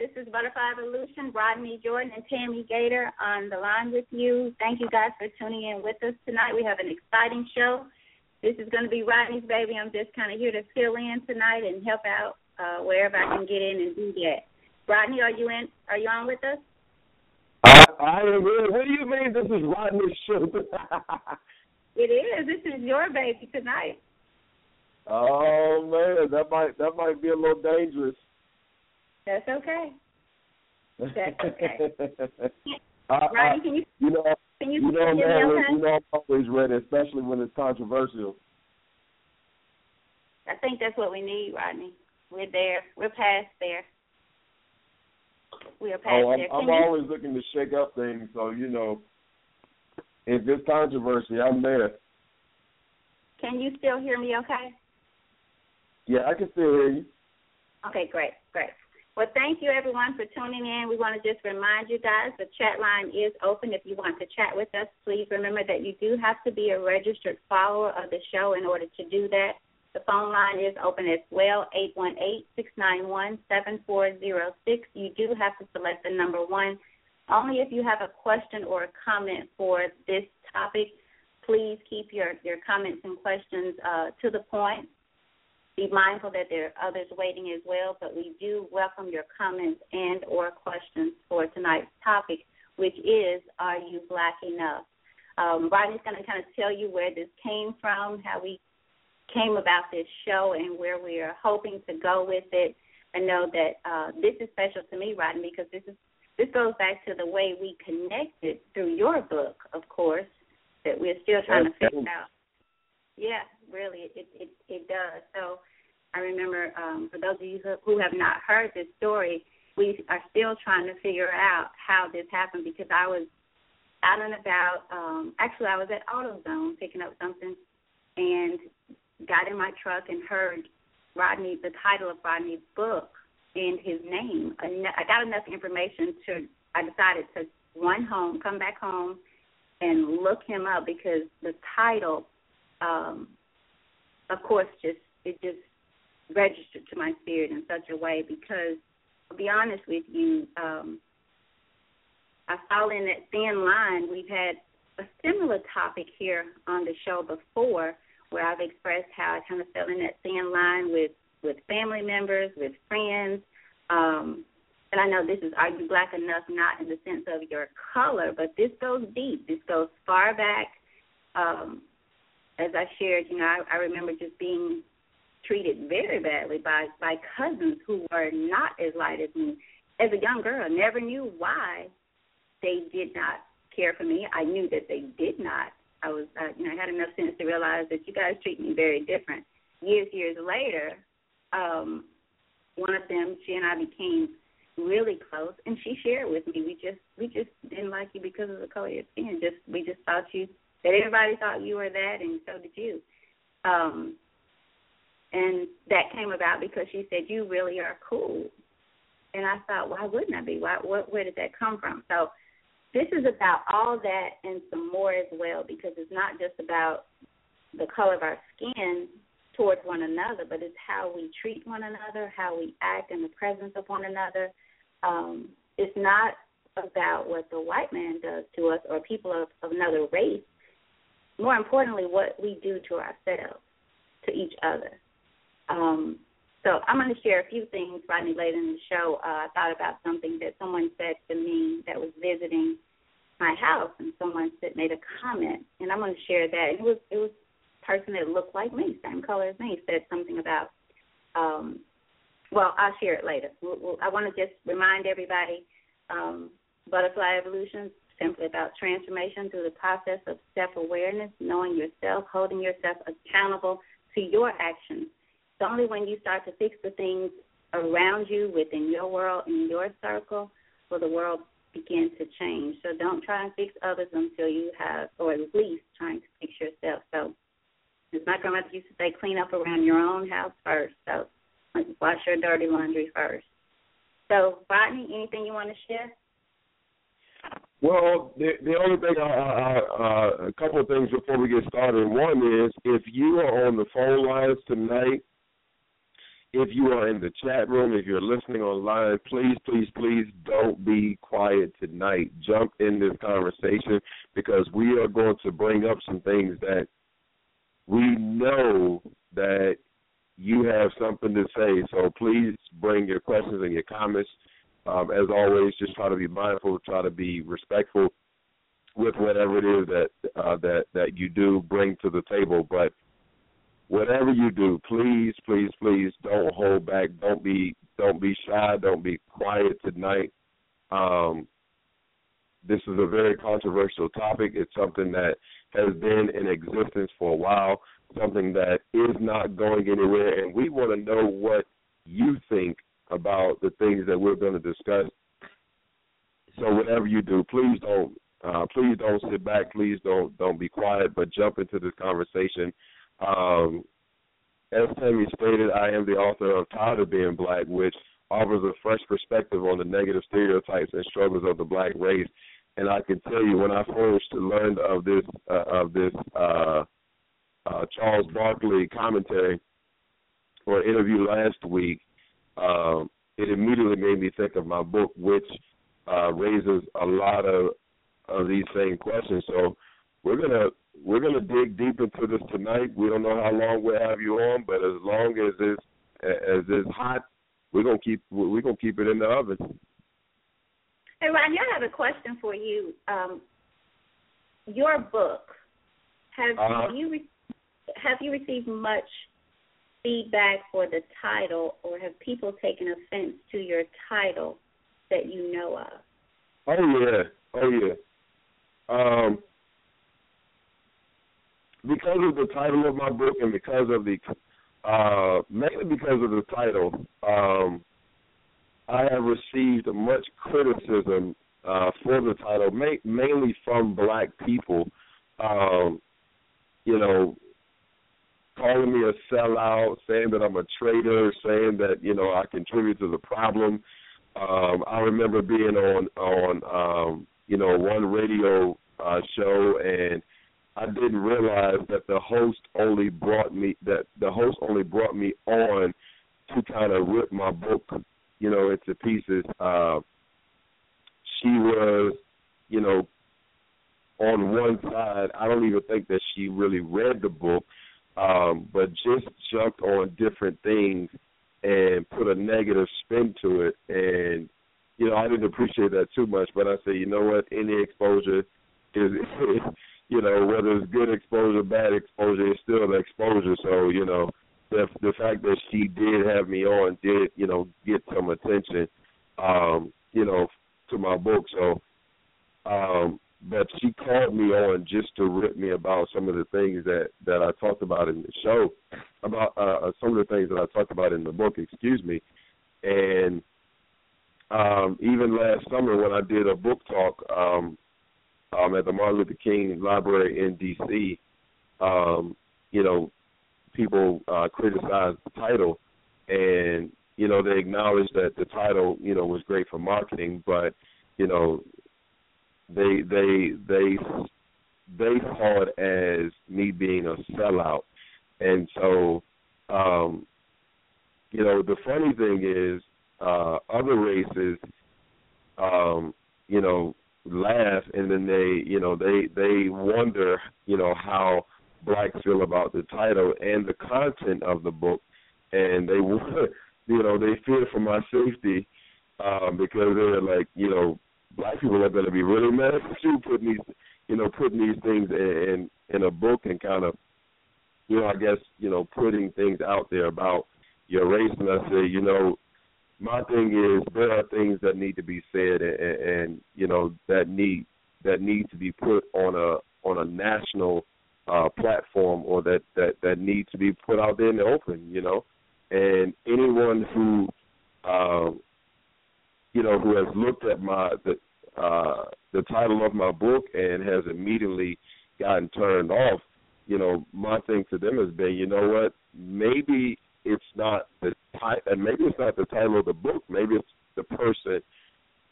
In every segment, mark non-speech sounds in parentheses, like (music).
This is Butterfly Evolution, Rodney Jordan and Tammy Gator on the line with you. Thank you guys for tuning in with us tonight. We have an exciting show. This is going to be Rodney's baby. I'm just kind of here to fill in tonight and help out uh, wherever I can get in and do that. Rodney, are you in? Are you on with us? I, I am. What do you mean this is Rodney's show? (laughs) It is. This is your baby tonight. oh man, that might that might be a little dangerous. That's okay. That's okay. (laughs) I, Rodney, can you you know, can you, you know, man, you know, I'm always ready, especially when it's controversial. I think that's what we need, Rodney. We're there. We're past there. We are past Oh, I'm, there. Can I'm you always looking to shake up things, so you know, if it's controversy, I'm there. can you still hear me okay? Yeah, I can still hear you. Okay, great, great. Well, thank you everyone for tuning in. We want to just remind you guys the chat line is open. If you want to chat with us, please remember that you do have to be a registered follower of the show in order to do that. The phone line is open as well, eight one eight six nine one seven four zero six. You do have to select the number one. Only if you have a question or a comment for this topic, please keep your, your comments and questions uh, to the point be mindful that there are others waiting as well, but we do welcome your comments and or questions for tonight's topic, which is Are You Black Enough? Um, Rodney's going to kind of tell you where this came from, how we came about this show, and where we are hoping to go with it. I know that uh, this is special to me, Rodney, because this is this goes back to the way we connected through your book, of course, that we're still trying to figure out. Yeah, really, it it it does. So I remember um, for those of you who, have not heard this story, we are still trying to figure out how this happened because I was out and about. Um, actually, I was at AutoZone picking up something, and got in my truck and heard Rodney, the title of Rodney's book, and his name. I got enough information to. I decided to run home, come back home, and look him up because the title, um, of course, just it just registered to my spirit in such a way because to be honest with you, um, I fall in that thin line. We've had a similar topic here on the show before where I've expressed how I kind of fell in that thin line with with family members, with friends. Um, and I know this is are you black enough not in the sense of your color, but this goes deep. This goes far back. Um, as I shared, you know, I, I remember just being treated very badly by by cousins who were not as light as me. As a young girl, never knew why they did not care for me. I knew that they did not. I was, uh, you know, I had enough sense to realize that you guys treat me very different. Years, years later, um, one of them, she and I became really close, and she shared with me. We just, we just didn't like you because of the color of your skin. Just, we just thought you that everybody thought you were that, and so did you. Um, and that came about because she said you really are cool. And I thought, why wouldn't I be? Why, what, where did that come from? So this is about all that and some more as well because it's not just about the color of our skin towards one another, but it's how we treat one another, how we act in the presence of one another. Um, it's not about what the white man does to us or people of, of another race. More importantly, what we do to ourselves, to each other. Um, so I'm going to share a few things, Rodney, later in the show. Uh, I thought about something that someone said to me that was visiting my house, and someone said, made a comment, and I'm going to share that. It was it was a person that looked like me, same color as me, said something about. Um, well, I'll share it later. We'll, we'll, I want to just remind everybody, um, butterfly evolution is simply about transformation through the process of self-awareness, knowing yourself, holding yourself accountable to your actions. It's only when you start to fix the things around you, within your world, in your circle, will the world begin to change. So don't try and fix others until you have, or at least trying to fix yourself. So as my grandmother used to say, clean up around your own house first. So like wash your dirty laundry first. So Rodney, anything you want to share? Well, the the only thing, uh, a couple of things before we get started. One is if you are on the phone lines tonight if you are in the chat room, if you're listening online, please, please, please don't be quiet tonight. Jump in this conversation because we are going to bring up some things that we know that you have something to say. So please bring your questions and your comments. Um, as always, just try to be mindful, try to be respectful with whatever it is that uh, that that you do bring to the table. But whatever you do, please, please, please don't hold back. Don't be don't be shy. Don't be quiet tonight. Um, this is a very controversial topic. It's something that has been in existence for a while, something that is not going anywhere, and we want to know what you think about the things that we're going to discuss. So whatever you do, please don't uh, please don't sit back. Please don't don't be quiet, but jump into this conversation. Um, as Tammy stated, I am the author of Tired of Being Black, which offers a fresh perspective on the negative stereotypes and struggles of the black race. And I can tell you, when I first learned of this uh, of this uh, uh, Charles Barkley commentary or interview last week, um, it immediately made me think of my book, which uh, raises a lot of of these same questions. So we're gonna we're gonna dig deep into this tonight. We don't know how long we'll have you on, but as long as it's as it's hot, we're gonna keep we're gonna keep it in the oven. Hey Ryan, I have a question for you. Um, your book have uh-huh. you re- have you received much feedback for the title, or have people taken offense to your title that you know of? Oh yeah, oh yeah. Um, because of the title of my book and because of the uh, mainly because of the title, um, I have received much criticism uh, for the title, ma- mainly from black people. Um, you know, calling me a sellout, saying that I'm a traitor, saying that you know I contribute to the problem. Um, I remember being on on um, you know one radio uh, show and I didn't realize that the host only brought me that the host only brought me on to kind of rip my book, you know, into pieces. Uh, she was, you know, on one side. I don't even think that she really read the book, um, but just jumped on different things and put a negative spin to it. And you know, I didn't appreciate that too much. But I said, you know what? Any exposure is (laughs) you know, whether it's good exposure, bad exposure, it's still an exposure. So, you know, the the fact that she did have me on did, you know, get some attention, um, you know, to my book. So, um, but she called me on just to rip me about some of the things that that I talked about in the show, about uh, uh some of the things that I talked about in the book. Excuse me, and um, even last summer when I did a book talk, um, um, at the Martin Luther King Library in D.C., um, you know, people uh, criticized the title, and you know they acknowledged that the title, you know, was great for marketing, but you know, they they they they saw it as me being a sellout, and so, um, you know, the funny thing is, uh, other races, um, you know, laugh and then they you know they they wonder you know how blacks feel about the title and the content of the book. And they (laughs) you know they fear for my safety um, because they're like you know black people are going to be really mad at you putting these you know putting these things in in, in a book and kind of you know I guess you know putting things out there about your race. And I say you know my thing is there are things that need to be said and, and, you know that need that need to be put on a on a national uh, platform or that that that need to be put out there in the open. You know, and anyone who um, you know who has looked at my the uh, the title of my book and has immediately gotten turned off. You know, my thing to them has been, you know what? Maybe it's not the title, and maybe it's not the title of the book. Maybe it's the person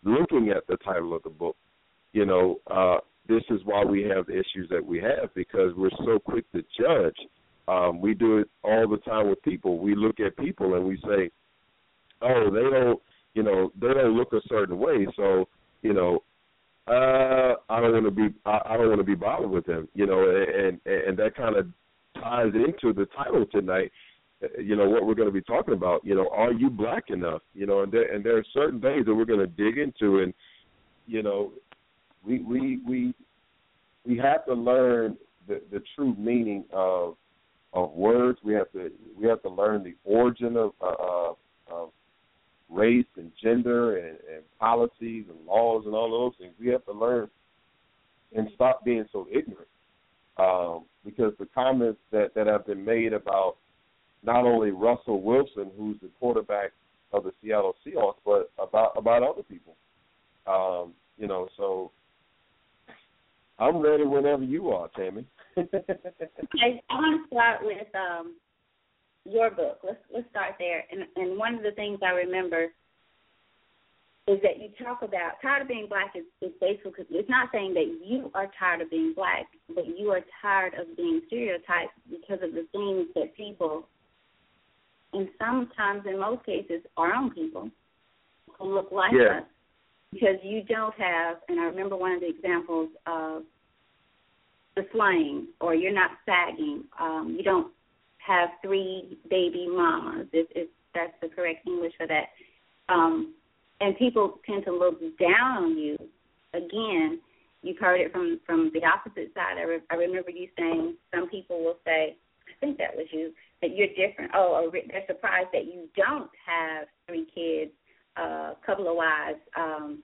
looking at the title of the book. You know, uh, this is why we have the issues that we have because we're so quick to judge. Um, we do it all the time with people. We look at people and we say, "Oh, they don't, you know, they don't look a certain way." So, you know, uh, I don't want to be, I, I don't want to be bothered with them. You know, and and, and that kind of ties into the title tonight. Uh, you know what we're going to be talking about. You know, are you black enough? You know, and there and there are certain things that we're going to dig into, and you know, we we we we have to learn the, the true meaning of of words. We have to we have to learn the origin of uh, of race and gender and, and policies and laws and all those things. We have to learn and stop being so ignorant. Um, because the comments that, that have been made about not only Russell Wilson, who's the quarterback of the Seattle Seahawks, but about about other people. Um, you know, so I'm ready whenever you are, Tammy. (laughs) okay, I want to start with um, your book. Let's let's start there. And and one of the things I remember is that you talk about tired of being black is, is basically it's not saying that you are tired of being black, but you are tired of being stereotyped because of the things that people and sometimes in most cases our own people who look like yeah. us because you don't have, and I remember one of the examples of the slang, or you're not sagging. Um, you don't have three baby mamas. If, if that's the correct English for that. Um, and people tend to look down on you. Again, you've heard it from from the opposite side. I, re- I remember you saying some people will say, I think that was you, you're different. Oh, or they're surprised that you don't have three kids a uh, couple of wives, um,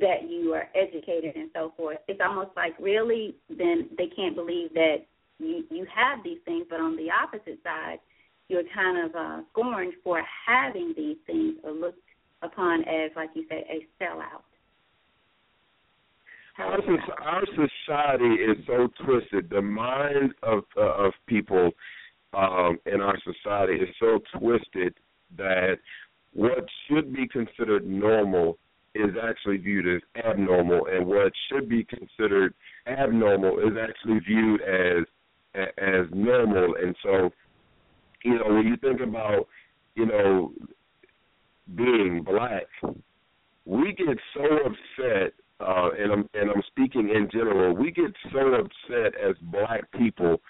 that you are educated and so forth. It's almost like really then they can't believe that you you have these things, but on the opposite side, you're kind of uh, scorned for having these things or looked upon as, like you said, a sellout. Our, our society is so twisted. The mind of uh, of people um, in our society is so twisted that what should be considered normal is actually viewed as abnormal, and what should be considered abnormal is actually viewed as as normal. And so, you know, when you think about, you know, being black, we get so upset, uh, and I'm and I'm speaking in general. We get so upset as black people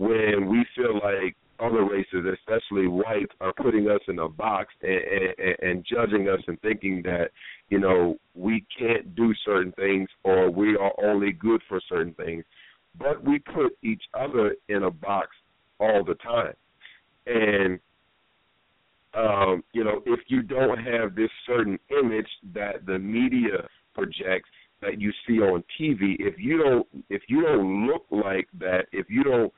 when we feel like other races, especially whites, are putting us in a box and, and, and judging us and thinking that you know we can't do certain things or we are only good for certain things. But we put each other in a box all the time, and um, you know if you don't have this certain image that the media projects that you see on TV, if you don't if you don't look like that, if you don't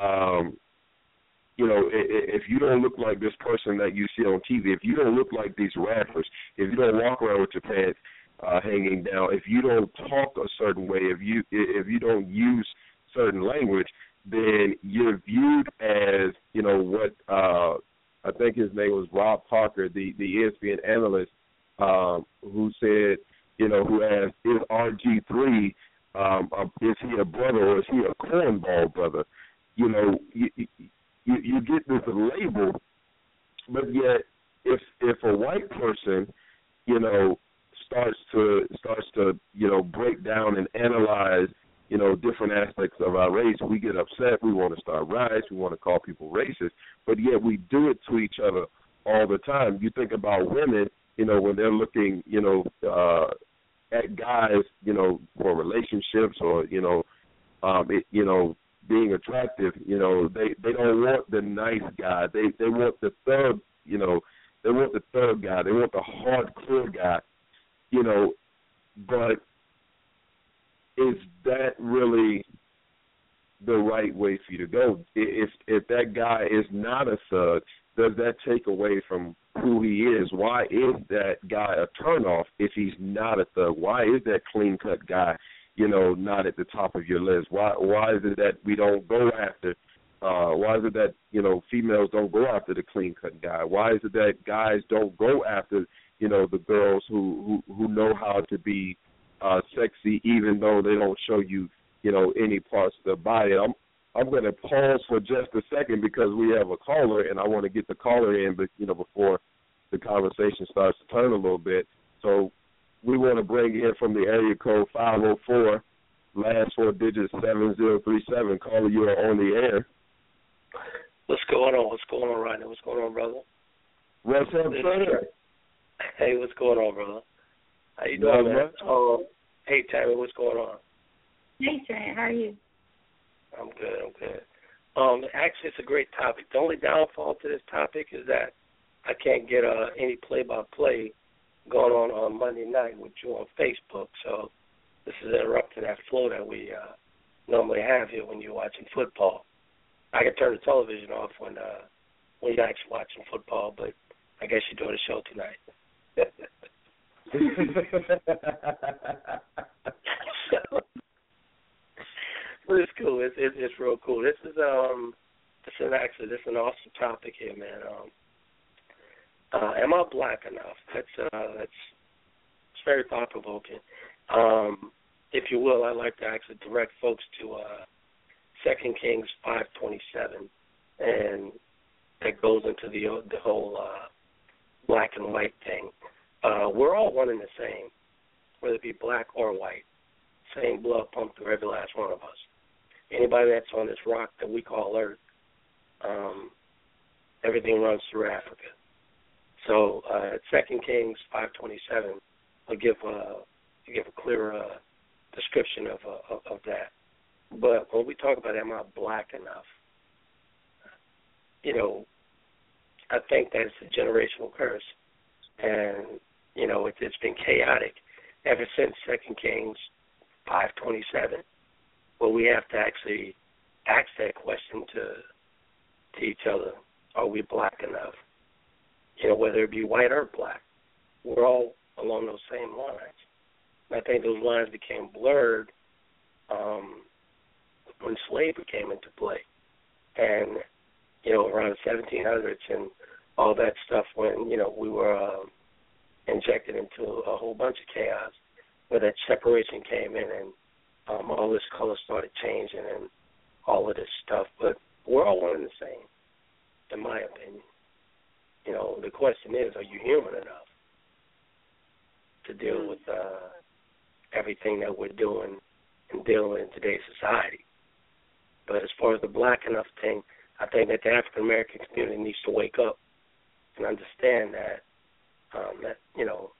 um, you know, if you don't look like this person that you see on TV, if you don't look like these rappers, if you don't walk around with your pants uh, hanging down, if you don't talk a certain way, if you if you don't use certain language, then you're viewed as you know what uh, I think his name was Rob Parker, the the ESPN analyst, um, who said, you know, who asked, is RG three um, is he a brother or is he a cornball brother? You know, you, you, you get this label, but yet if if a white person, you know, starts to starts to you know break down and analyze you know, different aspects of our race, we get upset. We want to start riots. We want to call people racist, but yet we do it to each other all the time. You think about women, you know, when they're looking, you know, uh, at guys, you know, for relationships or you know, um, it, you know, being attractive. You know, they they don't want the nice guy. They they want the third. You know, they want the third guy. They want the hardcore guy. You know, but is that really the right way for you to go? If if that guy is not a thug, does that take away from who he is? Why is that guy a turnoff if he's not a thug? Why is that clean cut guy, you know, not at the top of your list? Why why is it that we don't go after uh why is it that, you know, females don't go after the clean cut guy? Why is it that guys don't go after, you know, the girls who who, who know how to be uh sexy even though they don't show you, you know, any parts of their body. I'm I'm going to pause for just a second because we have a caller, and I want to get the caller in, but you know, before the conversation starts to turn a little bit. So we want to bring in from the area code 504, last four digits 7037. Caller, you are on the air. What's going on? What's going on right now? What's going on, brother? What's up, sir? Hey, what's going on, brother? How you doing, man? Um, hey, Tammy, what's going on? Hey, Trent, how are you? I'm good. I'm good. Um, actually, it's a great topic. The only downfall to this topic is that I can't get uh, any play-by-play going on on Monday night with you on Facebook. So this is interrupting that flow that we uh, normally have here when you're watching football. I can turn the television off when uh, when you're actually watching football, but I guess you're doing a show tonight. (laughs) but it's cool. It's, it's it's real cool. This is um, this is actually this is an awesome topic here, man. Um, uh, am I black enough? That's uh, that's it's very thought provoking. Um, if you will, I'd like to actually direct folks to uh, Second Kings five twenty seven, and that goes into the the whole uh, black and white thing. Uh, we're all one and the same, whether it be black or white. Same blood pumped through every last one of us anybody that's on this rock that we call Earth, um, everything runs through Africa. So uh, Second Kings five twenty seven will give a give a clearer uh, description of, uh, of of that. But when we talk about am I black enough, you know, I think that it's a generational curse, and you know it, it's been chaotic ever since Second Kings five twenty seven well, we have to actually ask that question to to each other. Are we black enough? You know, whether it be white or black, we're all along those same lines. I think those lines became blurred um, when slavery came into play, and you know, around the 1700s and all that stuff when you know we were uh, injected into a whole bunch of chaos, where that separation came in and um, all this color started changing and all of this stuff. But we're all one and the same, in my opinion. You know, the question is, are you human enough to deal mm. with uh, everything that we're doing and dealing with in today's society? But as far as the black enough thing, I think that the African American community needs to wake up and understand that um, that you know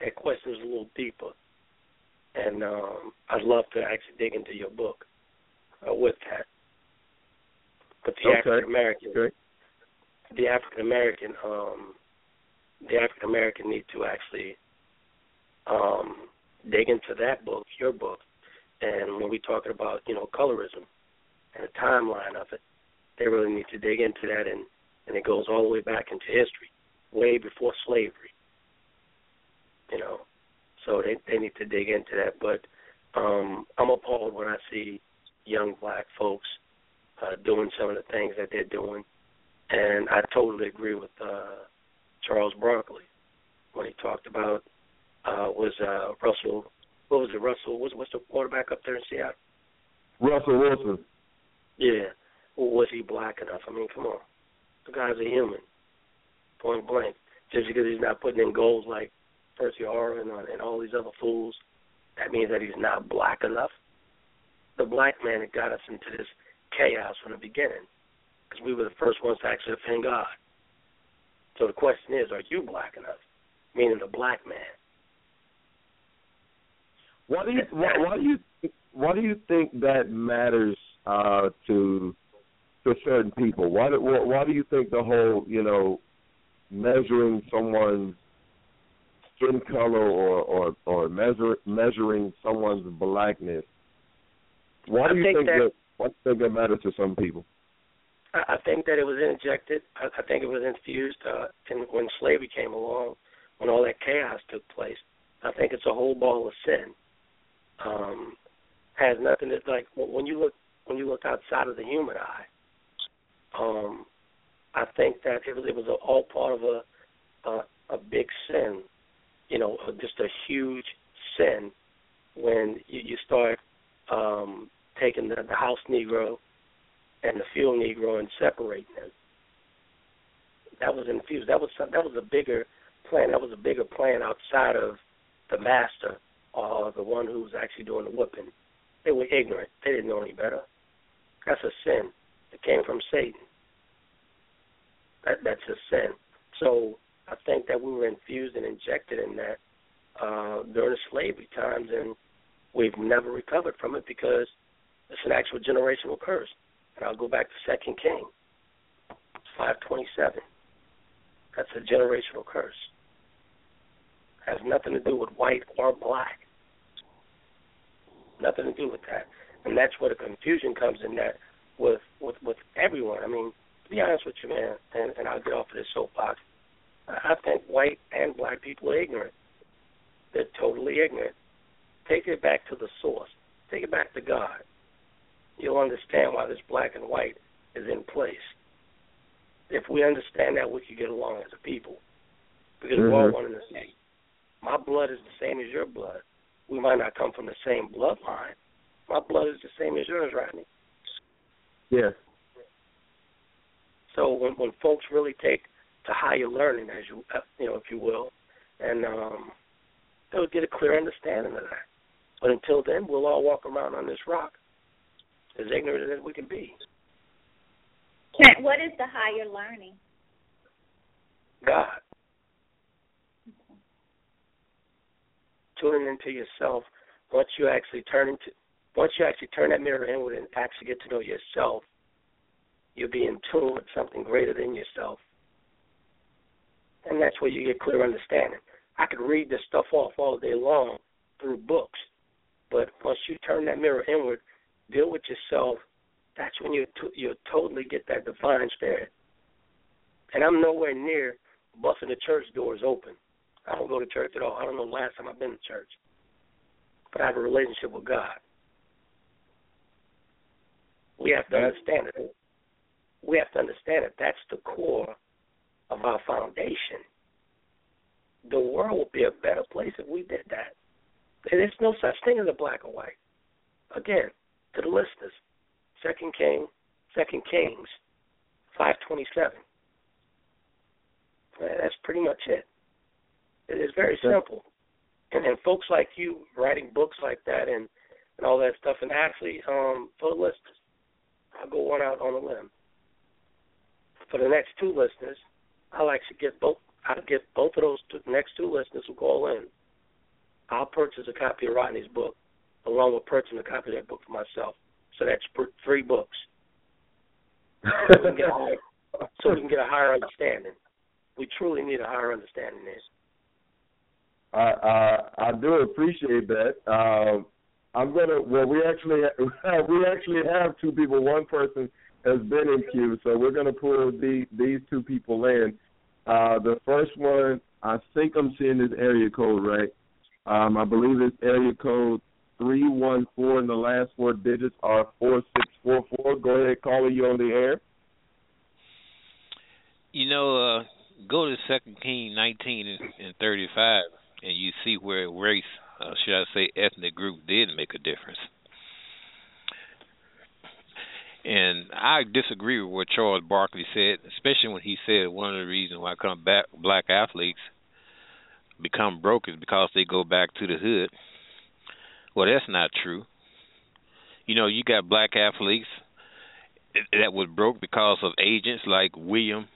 that question is a little deeper and um, I'd love to actually dig into your book uh, with that. But the okay. African American, okay. The African American, um, the African American need to actually um, dig into that book, your book, and when we're talking about you know colorism and the timeline of it, they really need to dig into that, and and it goes all the way back into history, way before slavery. You know, so they they need to dig into that. But um, I'm appalled when I see young black folks uh, doing some of the things that they're doing, and I totally agree with uh, Charles Barkley when he talked about uh, was uh, Russell. What was it? Russell? What's what's the quarterback up there in Seattle? Russell Wilson. Yeah. Was he black enough? I mean, come on. The guy's a human. Point blank. Just because he's not putting in goals like Percy Harvin and all these other fools, that means that he's not black enough. the black man that got us into this chaos from the beginning, because we were the first ones to actually offend God. So the question is, are you black enough? Meaning the black man. Why do you why, why do you why do you think that matters uh, to to certain people? Why do why do you think the whole you know measuring someone's skin color or or or measure, measuring someone's blackness? Why do you think, think that, that why do you think that matters to some people? I think that it was injected. I think it was infused uh, in, when slavery came along, when all that chaos took place. I think it's a whole ball of sin. Um, has nothing to like when you look when you look outside of the human eye. Um, I think that it was it was all part of a a, a big sin, you know, just a huge sin when you, you start um, taking the, the house Negro and the field Negro and separating them. That was infused. That was some, that was a bigger plan. That was a bigger plan outside of the master or the one who was actually doing the whipping. They were ignorant. They didn't know any better. That's a sin. It came from Satan. That that's a sin. So I think that we were infused and injected in that uh, during the slavery times, and we've never recovered from it because it's an actual generational curse. And I'll go back to Second King, five twenty seven. That's a generational curse. It has nothing to do with white or black. Nothing to do with that. And that's where the confusion comes in that with with with everyone. I mean, to be honest with you, man, and, and I'll get off of this soapbox. I think white and black people are ignorant. They're totally ignorant. Take it back to the source. Take it back to God you'll understand why this black and white is in place. If we understand that, we can get along as a people because mm-hmm. we're all one and the same. My blood is the same as your blood. We might not come from the same bloodline. My blood is the same as yours, Rodney. Yeah. So when when folks really take to higher learning, as you uh, you know, if you will, and um, they'll get a clear understanding of that. But until then, we'll all walk around on this rock as ignorant as we can be. What is the higher learning? God. Tuning into yourself. Once you actually turn into, once you actually turn that mirror inward and actually get to know yourself, you'll be in tune with something greater than yourself. And that's where you get clear understanding. I could read this stuff off all day long through books, but once you turn that mirror inward deal with yourself, that's when you t- you totally get that divine spirit. And I'm nowhere near busting the church doors open. I don't go to church at all. I don't know the last time I've been to church. But I have a relationship with God. We have to understand it. We have to understand it. That's the core of our foundation. The world would be a better place if we did that. And there's no such thing as a black or white. Again, to the listeners. Second King, Second Kings, five twenty seven. That's pretty much it. It is very simple. And then folks like you writing books like that and and all that stuff, and actually, um, for the listeners, I'll go one out on a limb. For the next two listeners, I'll actually get both. I'll get both of those two, next two listeners who call in. I'll purchase a copy of Rodney's book along with purchasing a copy of that book for myself. So that's three books. so, we higher, (laughs) so we can get a higher understanding. We truly need a higher understanding this. I I, I do appreciate that. Um, I'm gonna. Well, we actually (laughs) we actually have two people. One person has been in queue, so we're gonna pull the, these two people in. Uh, the first one, I think I'm seeing this area code right. Um, I believe it's area code three one four, and the last four digits are four six four four. Go ahead, caller, you on the air. You know, uh, go to Second King nineteen and, thirty five, and you see where race, uh, should I say, ethnic group did make a difference. And I disagree with what Charles Barkley said, especially when he said one of the reasons why come back black athletes become broke is because they go back to the hood well, that's not true. you know, you got black athletes that was broke because of agents like William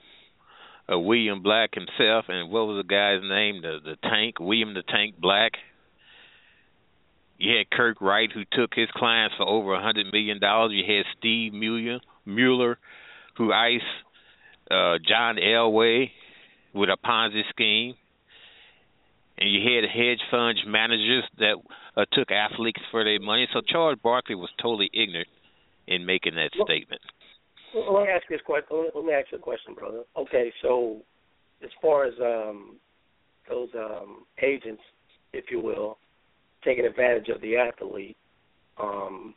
uh, William Black himself, and what was the guy's name? The the Tank William the Tank Black. You had Kirk Wright, who took his clients for over a hundred million dollars. You had Steve Mueller, Mueller, who iced uh, John Elway with a Ponzi scheme, and you had hedge fund managers that uh, took athletes for their money. So Charles Barkley was totally ignorant in making that well, statement. Well, let me ask you this question. Let me ask you a question, brother. Okay, so as far as um, those um, agents, if you will, taking advantage of the athlete, um,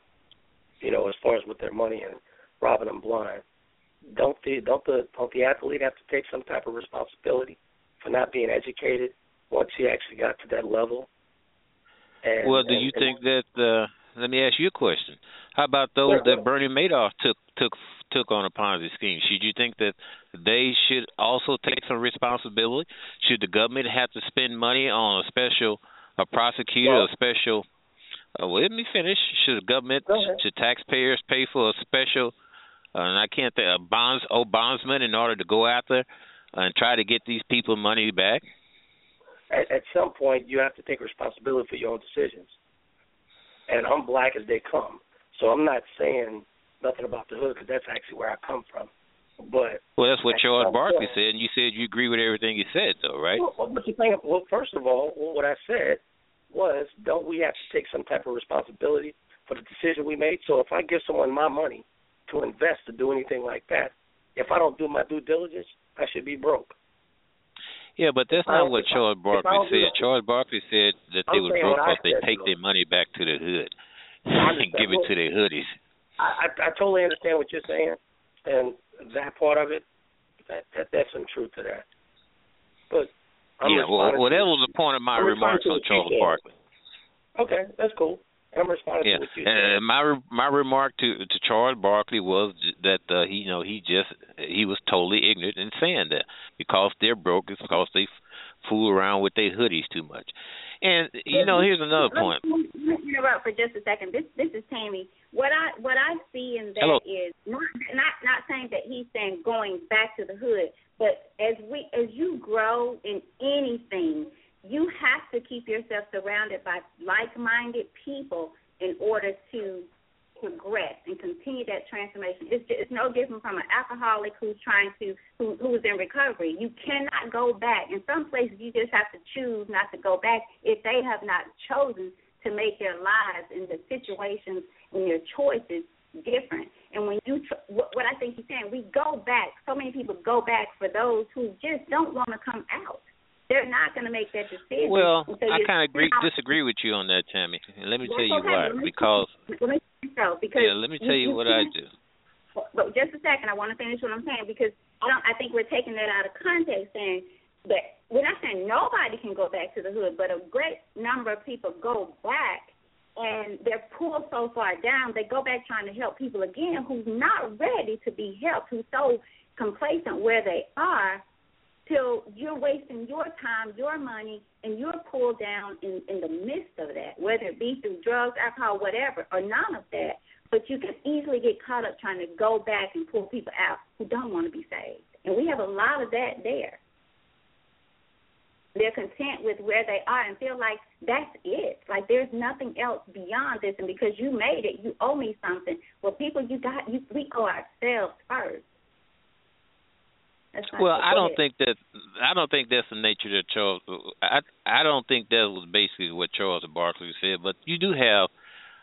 you know, as far as with their money and robbing them blind, don't the don't the don't the athlete have to take some type of responsibility for not being educated once he actually got to that level? And, well, do you and, think that? Uh, let me ask you a question. How about those that Bernie Madoff took took took on a Ponzi scheme? Should you think that they should also take some responsibility? Should the government have to spend money on a special a prosecutor, well, a special? Uh, well, let me finish. Should the government, should taxpayers pay for a special? Uh, and I can't think a bonds, oh bondsman, in order to go after and try to get these people money back. At, at some point, you have to take responsibility for your own decisions. And I'm black as they come, so I'm not saying nothing about the hood because that's actually where I come from. But well, that's what Charles Barkley said, and you said you agree with everything he said, though, right? Well, but you think, well, first of all, what I said was, don't we have to take some type of responsibility for the decision we made? So if I give someone my money to invest to do anything like that, if I don't do my due diligence, I should be broke. Yeah, but that's not what Charles Barkley said. Charles Barkley said that they were broke because they take their money back to the hood (laughs) and give it to their hoodies. I, I, I totally understand what you're saying, and that part of it, that, that that's some truth to that. But I'm yeah, well, well, that was the point of my I'm remarks on Charles Barkley. Okay, that's cool. I'm responding yeah. to what you said. And my my remark to to Charles Barkley was that uh, he you know he just he was totally ignorant in saying that because they're broke it's because they fool around with their hoodies too much. And you know, here's another point. Let me interrupt for just a second. This this is Tammy. What I what I see in that Hello. is not not not saying that he's saying going back to the hood, but as we as you grow in anything, you have to keep yourself surrounded by like-minded people in order to progress and continue that transformation. It's, just, it's no different from an alcoholic who's trying to who who's in recovery. You cannot go back. In some places, you just have to choose not to go back if they have not chosen to make their lives and the situations and their choices different. And when you, tr- what, what I think he's saying, we go back. So many people go back for those who just don't want to come out. They're not going to make that decision. Well, I kind of agree, disagree with you on that, Tammy. And let me tell you okay. why. Because let me so because yeah, let me tell you, you what I do. But just a second, I want to finish what I'm saying because I don't. I think we're taking that out of context, saying that we're not saying nobody can go back to the hood, but a great number of people go back and they're pulled so far down, they go back trying to help people again who's not ready to be helped, who's so complacent where they are till you're wasting your time, your money, and you're pulled down in, in the midst of that, whether it be through drugs, alcohol, whatever, or none of that. But you can easily get caught up trying to go back and pull people out who don't want to be saved. And we have a lot of that there. They're content with where they are and feel like that's it. Like there's nothing else beyond this. And because you made it, you owe me something. Well, people, you got you. We owe ourselves first well, I don't think that I don't think that's the nature that Charles. I I don't think that was basically what Charles Barkley said. But you do have,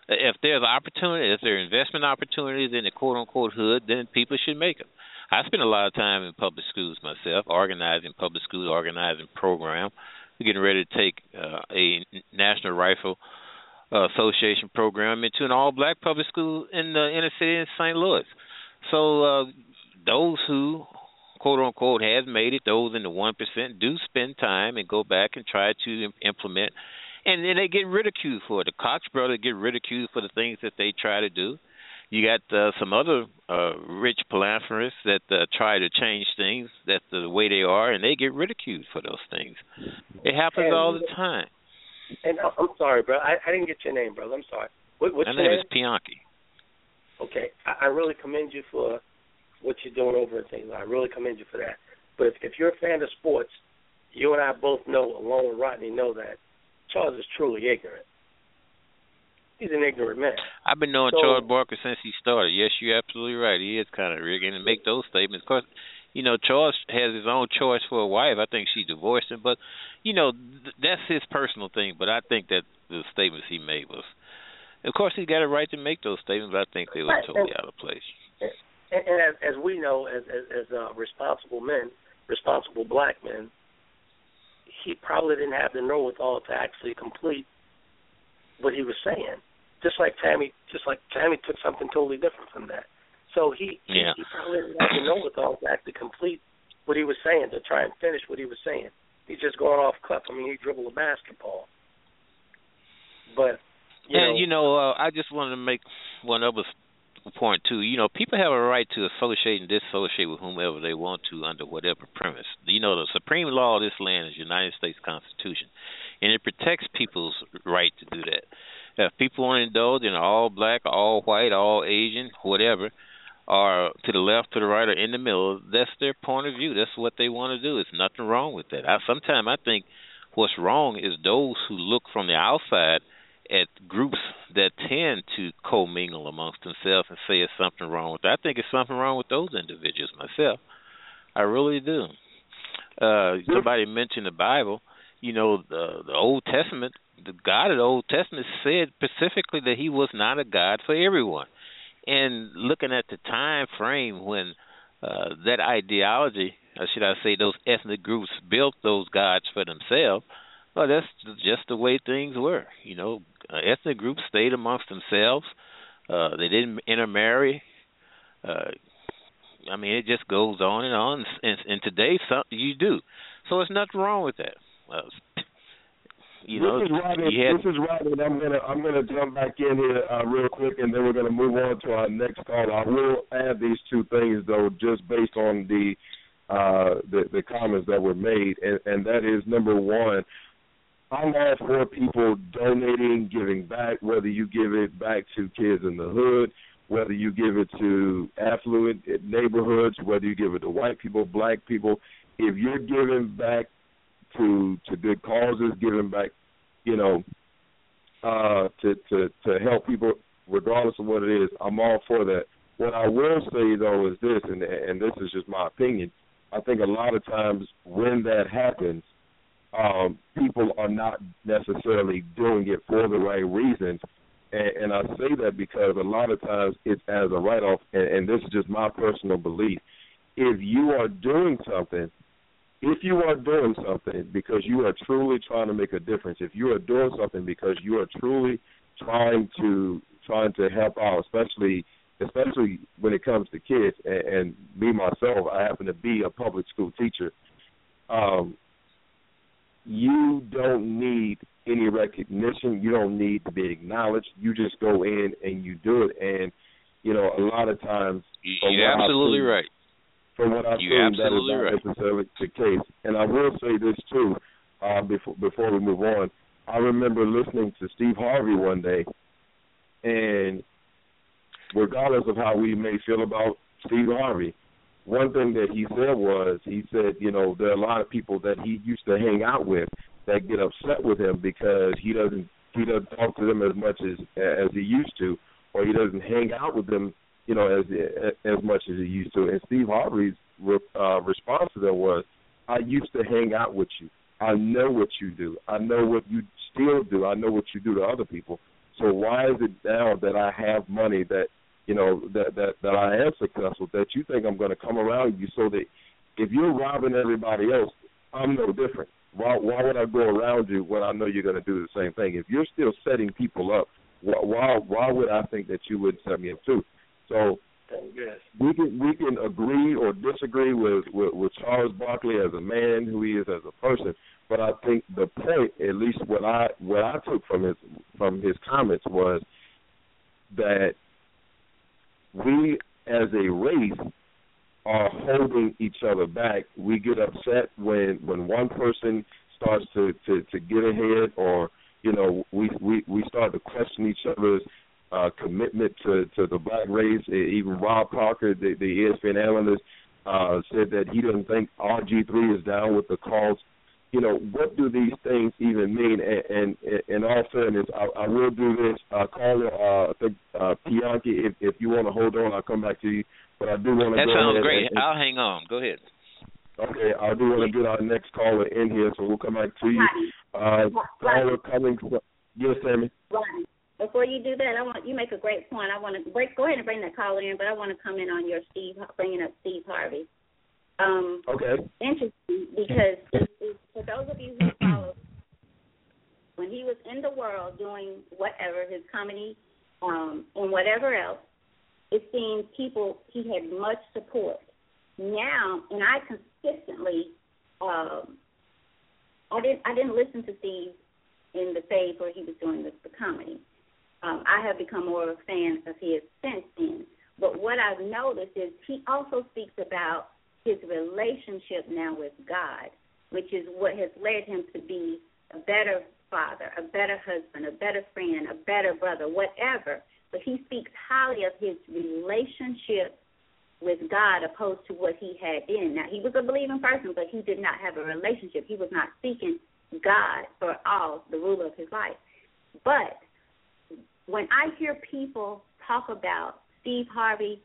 if there's opportunity, if there are investment opportunities in the quote unquote hood, then people should make them. I spend a lot of time in public schools myself, organizing public schools, organizing programs. We're getting ready to take uh, a National Rifle uh, Association program into an all-black public school in the inner city in St. Louis. So uh, those who quote unquote has made it, those in the one percent do spend time and go back and try to implement, and then they get ridiculed for it. The Koch brothers get ridiculed for the things that they try to do. You got uh, some other uh, rich philanthropists that uh, try to change things that the way they are, and they get ridiculed for those things. It happens and, all the time. And I'm sorry, bro. I, I didn't get your name, brother. I'm sorry. What, what's My your name name is Pianki. Okay, I, I really commend you for what you're doing over at Taylor. I really commend you for that. But if, if you're a fan of sports, you and I both know, along with Rodney, know that Charles is truly ignorant. He's an ignorant man. I've been knowing So- Charles Barkley since he started. Yes, you're absolutely right. He is kind of rigging and make those statements. Of course, you know Charles has his own choice for a wife. I think she divorced him, but you know th- that's his personal thing. But I think that the statements he made was, of course, he's got a right to make those statements. But I think they were Right. totally out of place. And, and as, as we know, as as, as uh, responsible men, responsible black men, he probably didn't have the wherewithal to actually complete what he was saying. Just like Tammy, just like Tammy took something totally different from that. So he Yeah. he, he probably didn't have the wherewithal to actually complete what he was saying to try and finish what he was saying. He's just going off cuff. I mean, he dribbled a basketball. But you and know, you know, uh, I just wanted to make one other s- point too. You know, people have a right to associate and disassociate with whomever they want to under whatever premise. You know, the supreme law of this land is the United States Constitution, and it protects people's right to do that. If people want to indulge in all black, all white, all Asian, whatever, or to the left, to the right, or in the middle, that's their point of view. That's what they want to do. There's nothing wrong with that. I, sometimes I think what's wrong is those who look from the outside at groups that tend to commingle amongst themselves and say there's something wrong with that. I think there's something wrong with those individuals myself. I really do. Uh somebody mentioned the Bible. You know, the the Old Testament, the God of the Old Testament said specifically that he was not a God for everyone. And looking at the time frame when uh that ideology, or should I say those ethnic groups built those gods for themselves, well, that's just the way things were. You know, uh, ethnic groups stayed amongst themselves. Uh, they didn't intermarry. Uh, I mean, it just goes on and on. And, and today, some you do. So there's nothing wrong with that. Uh, you know, this is Rodney. had, This is Rodney. I'm gonna I'm gonna jump back in here uh, real quick, and then we're gonna move on to our next call. I will add these two things though, just based on the uh, the, the comments that were made, and, and that is number one. I'm all for people donating, giving back, whether you give it back to kids in the hood, whether you give it to affluent neighborhoods, whether you give it to white people, black people. If you're giving back to to good causes, giving back, you know, uh, to to to help people, regardless of what it is, I'm all for that. What I will say though is this, and and this is just my opinion. I think a lot of times when that happens, um, people are not necessarily doing it for the right reasons. And, and I say that because a lot of times it's as a write off, and, and this is just my personal belief. If you are doing something, if you are doing something because you are truly trying to make a difference, if you are doing something because you are truly trying to trying to help out, especially especially when it comes to kids, and, and me myself, I happen to be a public school teacher. Um, you don't need any recognition. You don't need to be acknowledged. You just go in and you do it. And you know, a lot of times, you're absolutely seen- right. from what I've You're seen, that is absolutely not right. necessarily the case. And I will say this too, uh, before before we move on. I remember listening to Steve Harvey one day, and regardless of how we may feel about Steve Harvey, one thing that he said was he said, you know, there are a lot of people that he used to hang out with that get upset with him because he doesn't he doesn't talk to them as much as as he used to, or he doesn't hang out with them, you know, as as much as he used to. And Steve Harvey's re, uh, response to that was, "I used to hang out with you. I know what you do. I know what you still do. I know what you do to other people. So why is it now that I have money that you know that that that I am successful that you think I'm going to come around you so that if you're robbing everybody else, I'm no different. Why why would I go around you when I know you're going to do the same thing? If you're still setting people up, why why, why would I think that you wouldn't set me up too? So yes. we can we can agree or disagree with, with with Charles Barkley as a man, who he is as a person. But I think the point, at least what I what I took from his from his comments was that we as a race are holding each other back. We get upset when when one person starts to to, to get ahead, or you know we we we start to question each other's uh, commitment to to the black race. Even Rob Parker, the, the ESPN analyst, uh, said that he doesn't think RG3 is down with the cause. You know, what do these things even mean? And, and in all fairness, I, I will do this. Uh, caller, uh, I think uh, Pianki, if, if you want to hold on, I'll come back to you. But I do want to. That go sounds ahead great. and- I'll hang on. Go ahead. Okay, I do want to get our next caller in here, so we'll come back to you. Uh, caller coming from yes, Sammy. Right. Before you do that, I want you make a great point. I want to break. Go ahead and bring that caller in, but I want to come in on your Steve bringing up Steve Harvey. Um, Okay. interesting because it- it- for those of you who follow, (clears throat) when he was in the world doing whatever his comedy um, and whatever else, it seemed people he had much support. Now, and I consistently, um, I didn't I didn't listen to Steve in the phase where he was doing the, the comedy. Um, I have become more of a fan of his since then. But what I've noticed is he also speaks about his relationship now with God, which is what has led him to be a better father, a better husband, a better friend, a better brother, whatever. But he speaks highly of his relationship with God opposed to what he had then. Now, he was a believing person, but he did not have a relationship. He was not seeking God for all, the rule of his life. But when I hear people talk about Steve Harvey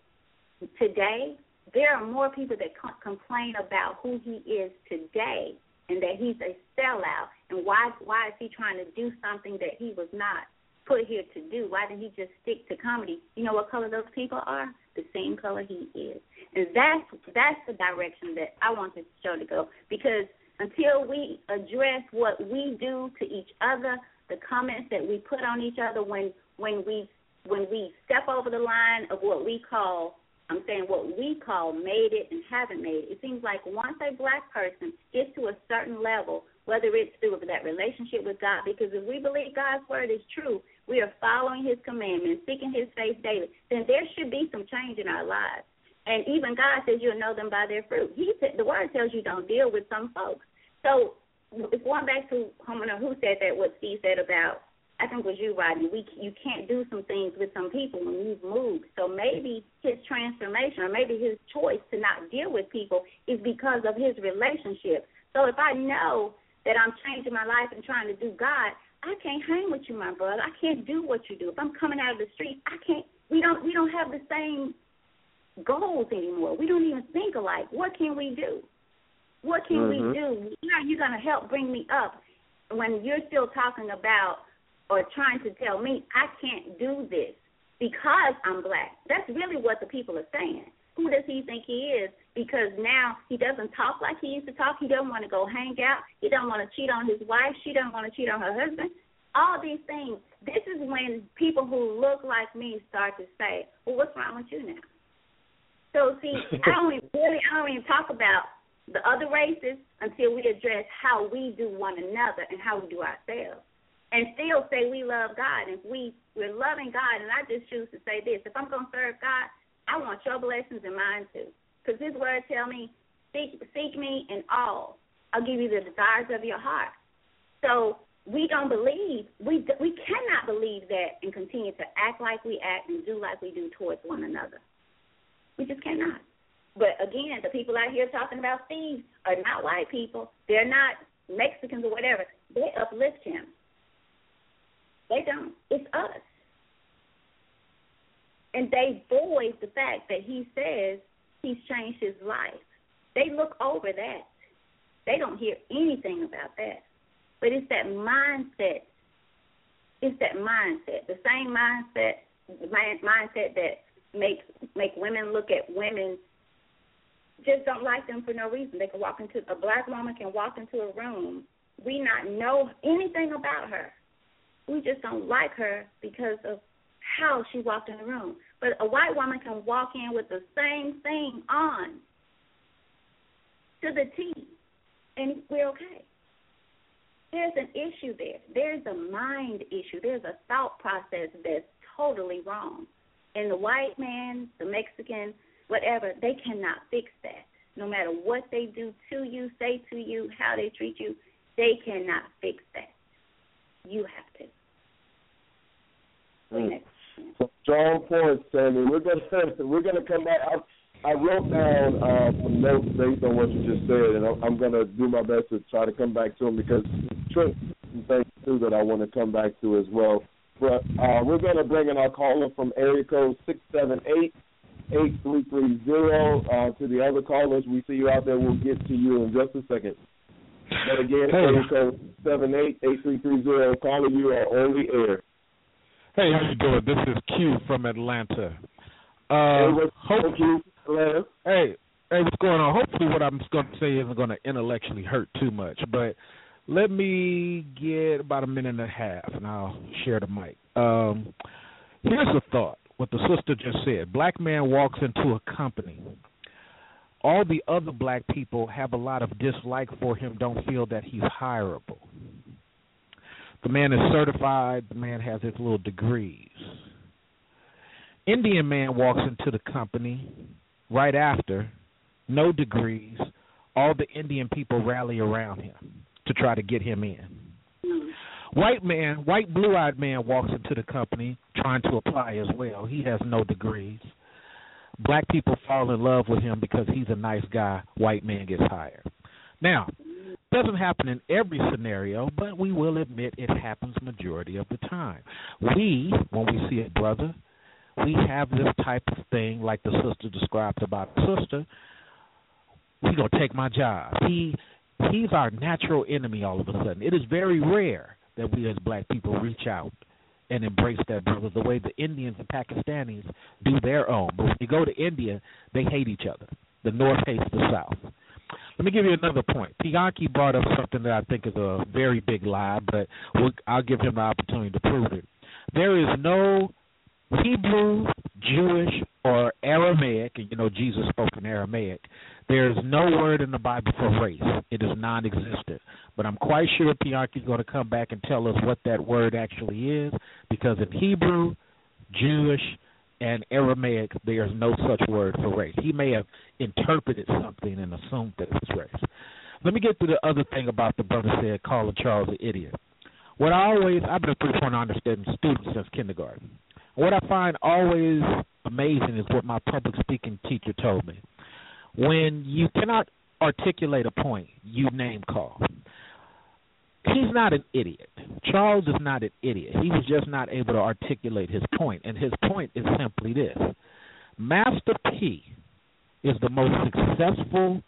today, there are more people that com- complain about who he is today and that he's a sellout and why why is he trying to do something that he was not put here to do? Why didn't he just stick to comedy? You know what color those people are? The same color he is. And that's that's the direction that I want this show to go because until we address what we do to each other, the comments that we put on each other when when we when we step over the line of what we call I'm saying what we call made it and haven't made it. It seems like once a black person gets to a certain level, whether it's through that relationship with God, because if we believe God's word is true, we are following his commandments, seeking his face daily, then there should be some change in our lives. And even God says you'll know them by their fruit. He said the word tells you don't deal with some folks. So it's going back to I who said that, what Steve said about I think was you, Rodney. We you can't do some things with some people when you've moved. So maybe his transformation, or maybe his choice to not deal with people, is because of his relationship. So if I know that I'm changing my life and trying to do God, I can't hang with you, my brother. I can't do what you do. If I'm coming out of the street, I can't. We don't. We don't have the same goals anymore. We don't even think alike. What can we do? What can Mhm. we do? How are you going to help bring me up when you're still talking about or trying to tell me I can't do this because I'm black. That's really what the people are saying. Who does he think he is? Because now he doesn't talk like he used to talk. He doesn't want to go hang out. He doesn't want to cheat on his wife. She doesn't want to cheat on her husband. All these things. This is when people who look like me start to say, "Well, what's wrong with you now?" So see, (laughs) I don't even really, I don't even talk about the other races until we address how we do one another and how we do ourselves and still say we love God. If we we're loving God, and I just choose to say this: if I'm going to serve God, I want your blessings and mine too. Because His word tell me, seek seek me in all. I'll give you the desires of your heart. So we don't believe we we cannot believe that and continue to act like we act and do like we do towards one another. We just cannot. But again, the people out here talking about Steve are not white people. They're not Mexicans or whatever. They uplift him. They don't. It's us. And they void the fact that he says he's changed his life. They look over that. They don't hear anything about that. But it's that mindset. It's that mindset. The same mindset mindset that makes make women look at women just don't like them for no reason. They can walk into a black woman can walk into a room, we not know anything about her. We just don't like her because of how she walked in the room. But a white woman can walk in with the same thing on to the T, and we're okay. There's an issue there. There's a mind issue. There's a thought process that's totally wrong. And the white man, the Mexican, whatever, they cannot fix that. No matter what they do to you, say to you, how they treat you, they cannot fix that. You have to. Mm. Strong points, Sammy. We're gonna (laughs) we're gonna come back. I, I wrote down uh, some notes based on what you just said, and I'm, I'm gonna do my best to try to come back to them because Trent some things too that I want to come back to as well. But uh, we're gonna bring in our caller from area code six seven eight eight three three zero. Uh, to the other callers, we see you out there. We'll get to you in just a second. But again, Hey. area code seven eight eight three three zero. Caller, you are on the air. Hey, how you doing? This is Q from Atlanta. Hey, Uh, what's hope, you, Atlanta? hey, hey, what's going on? Hopefully, what I'm going to say isn't going to intellectually hurt too much, but let me get about a minute and a half, and I'll share the mic. Um, here's a thought: what the sister just said. Black man walks into a company. All the other black people have a lot of dislike for him. Don't feel that he's hireable. The man is certified. The man has his little degrees. Indian man walks into the company right after, no degrees. All the Indian people rally around him to try to get him in. White man, white blue-eyed man walks into the company trying to apply as well. He has no degrees. Black people fall in love with him because he's a nice guy. White man gets hired. Now, doesn't happen in every scenario, but we will admit it happens majority of the time. We, when we see a brother, we have this type of thing like the sister described about sister. He gonna take my job. He he's our natural enemy all of a sudden. It is very rare that we as black people reach out and embrace that brother the way the Indians and Pakistanis do their own. But when you go to India, they hate each other. The North hates the South. Let me give you another point. Pianki brought up something that I think is a very big lie, but we'll, I'll give him the opportunity to prove it. There is no Hebrew, Jewish, or Aramaic, and you know Jesus spoke in Aramaic. There's no word in the Bible for race. It is non-existent. But I'm quite sure Pianki's going to come back and tell us what that word actually is, because in Hebrew, Jewish, and Aramaic, there's no such word for race. He may have interpreted something and assumed that it's race. Let me get to the other thing about the brother said, calling Charles an idiot. What I always, I've been a pretty point understanding student since kindergarten. What I find always amazing is what my public speaking teacher told me. When you cannot articulate a point, you name call. He's not an idiot. Charles is not an idiot. He was just not able to articulate his point, and his point is simply this: Master P is the most successful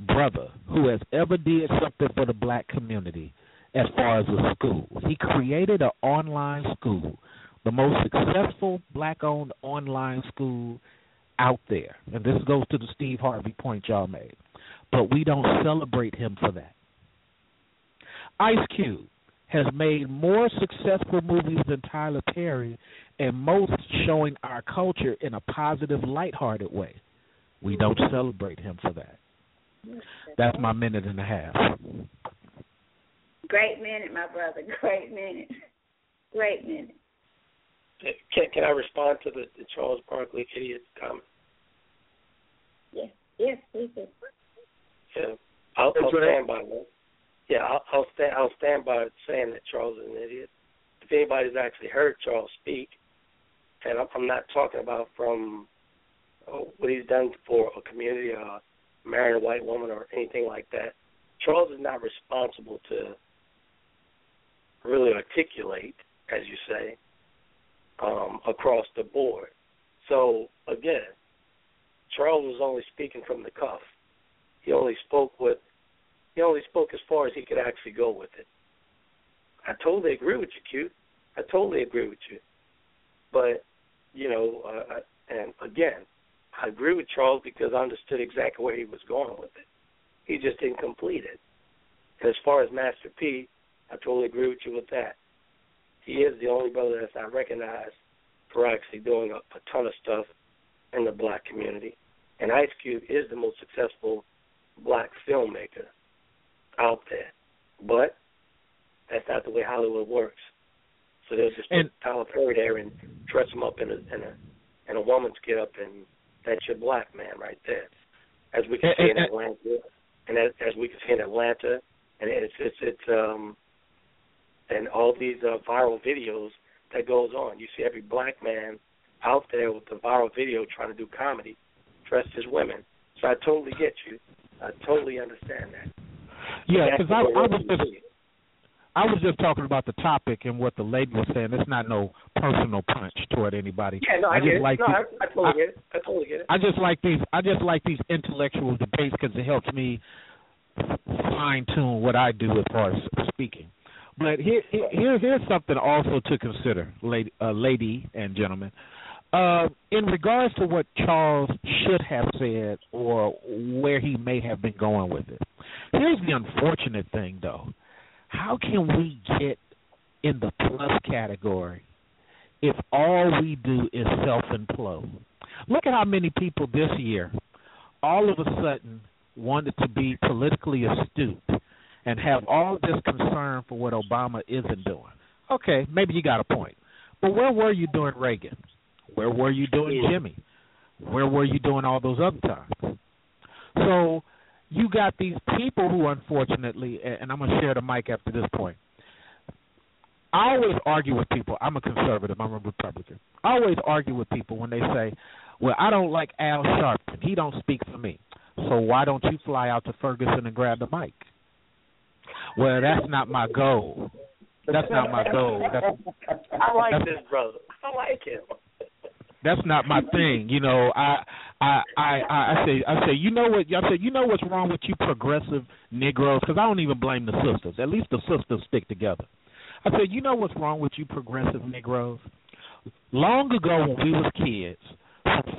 brother who has ever did something for the black community as far as a school. He created an online school, the most successful black-owned online school out there. And this goes to the Steve Harvey point y'all made. But we don't celebrate him for that. Ice Cube has made more successful movies than Tyler Perry, and most showing our culture in a positive, lighthearted way. We don't celebrate him for that. That's my minute and a half. Great minute, my brother. Great minute. Great minute. Can can I respond to the, the Charles Barkley idiot comment? Yes, yes, please do. Yeah, I'll, I'll stand by that. Yeah, I'll, I'll stand. I'll stand by saying that Charles is an idiot. If anybody's actually heard Charles speak, and I'm, I'm not talking about from uh, what he's done for a community, uh, marrying a white woman or anything like that. Charles is not responsible to really articulate, as you say, um, across the board. So again, Charles was only speaking from the cuff. He only spoke with he only spoke as far as he could actually go with it. I totally agree with you, Q. I totally agree with you. But you know, uh, and again, I agree with Charles because I understood exactly where he was going with it. He just didn't complete it. As far as Master P, I totally agree with you with that. He is the only brother that's not recognized for actually doing a, a ton of stuff in the black community. And Ice Cube is the most successful black filmmaker out there. But that's not the way Hollywood works. So they'll just put And- Tyler Perry there and dress him up in a in a in a woman's get up and that's your black man right there. As we can And- see in Atlanta and as, as we can see in Atlanta and it's it's it's um and all these uh, viral videos that goes on. You see every black man out there with the viral video trying to do comedy, dressed as women. So I totally get you. I totally understand that. Yeah, because I, I was just I was just talking about the topic and what the lady was saying. It's not no personal punch toward anybody. Yeah, no, I, I get just it. like no, the, I, I totally get it. I totally get it. I just like these. I just like these intellectual debates because it helps me fine tune what I do as far as speaking. But here, here, here's something also to consider, lady, uh, lady and gentlemen. Uh, in regards to what Charles should have said or where he may have been going with it, here's the unfortunate thing, though. How can we get in the plus category if all we do is self implode? Look at how many people this year all of a sudden wanted to be politically astute and have all this concern for what Obama isn't doing. Okay, maybe you got a point. But where were you during Reagan? Where were you doing Jimmy? Where were you doing all those other times? So you got these people who, unfortunately, and I'm going to share the mic after this point. I always argue with people. I'm a conservative. I'm a Republican. I always argue with people when they say, "Well, I don't like Al Sharpton. He don't speak for me." So why don't you fly out to Ferguson and grab the mic? Well, that's not my goal. That's not my goal. That's, I like that's, this brother. I like him. That's not my thing. You know, I I I I say I say you know what I say you know what's wrong with you progressive Negroes because I don't even blame the sisters. At least the sisters stick together. I said you know what's wrong with you progressive Negroes. Long ago when we was kids,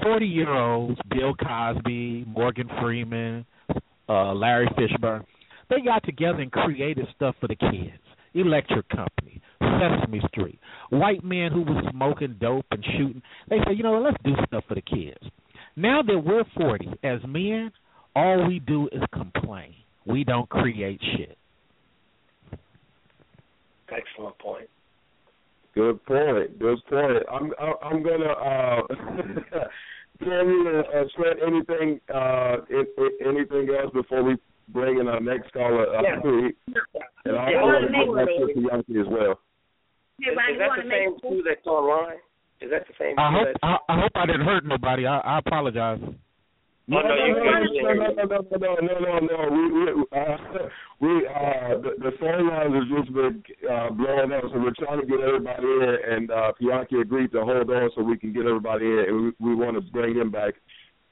forty year olds, Bill Cosby, Morgan Freeman, uh, Larry Fishburne, they got together and created stuff for the kids. Electric Company, Sesame Street, white men who was smoking dope and shooting. They say, you know, let's do stuff for the kids. Now that we're 40, as men, all we do is complain. We don't create shit. Excellent point. Good point. Good point. I'm I'm gonna uh (laughs) can you uh, sled anything uh anything else before we bring in our next caller up yeah. and I Yeah, want to make get back to Pianki as well. Hey, Is, is that the to same make two that's online? Is that the same I hope I, I hope I didn't hurt nobody. I, I apologize. No, Oh, no, no, no, no, no, no, no, no, no, no, no. We, we, uh, (laughs) we, uh, the, the phone lines have just been uh, blowing up, so we're trying to get everybody in, and uh, Pianki agreed to hold on so we can get everybody in, and we, we want to bring him back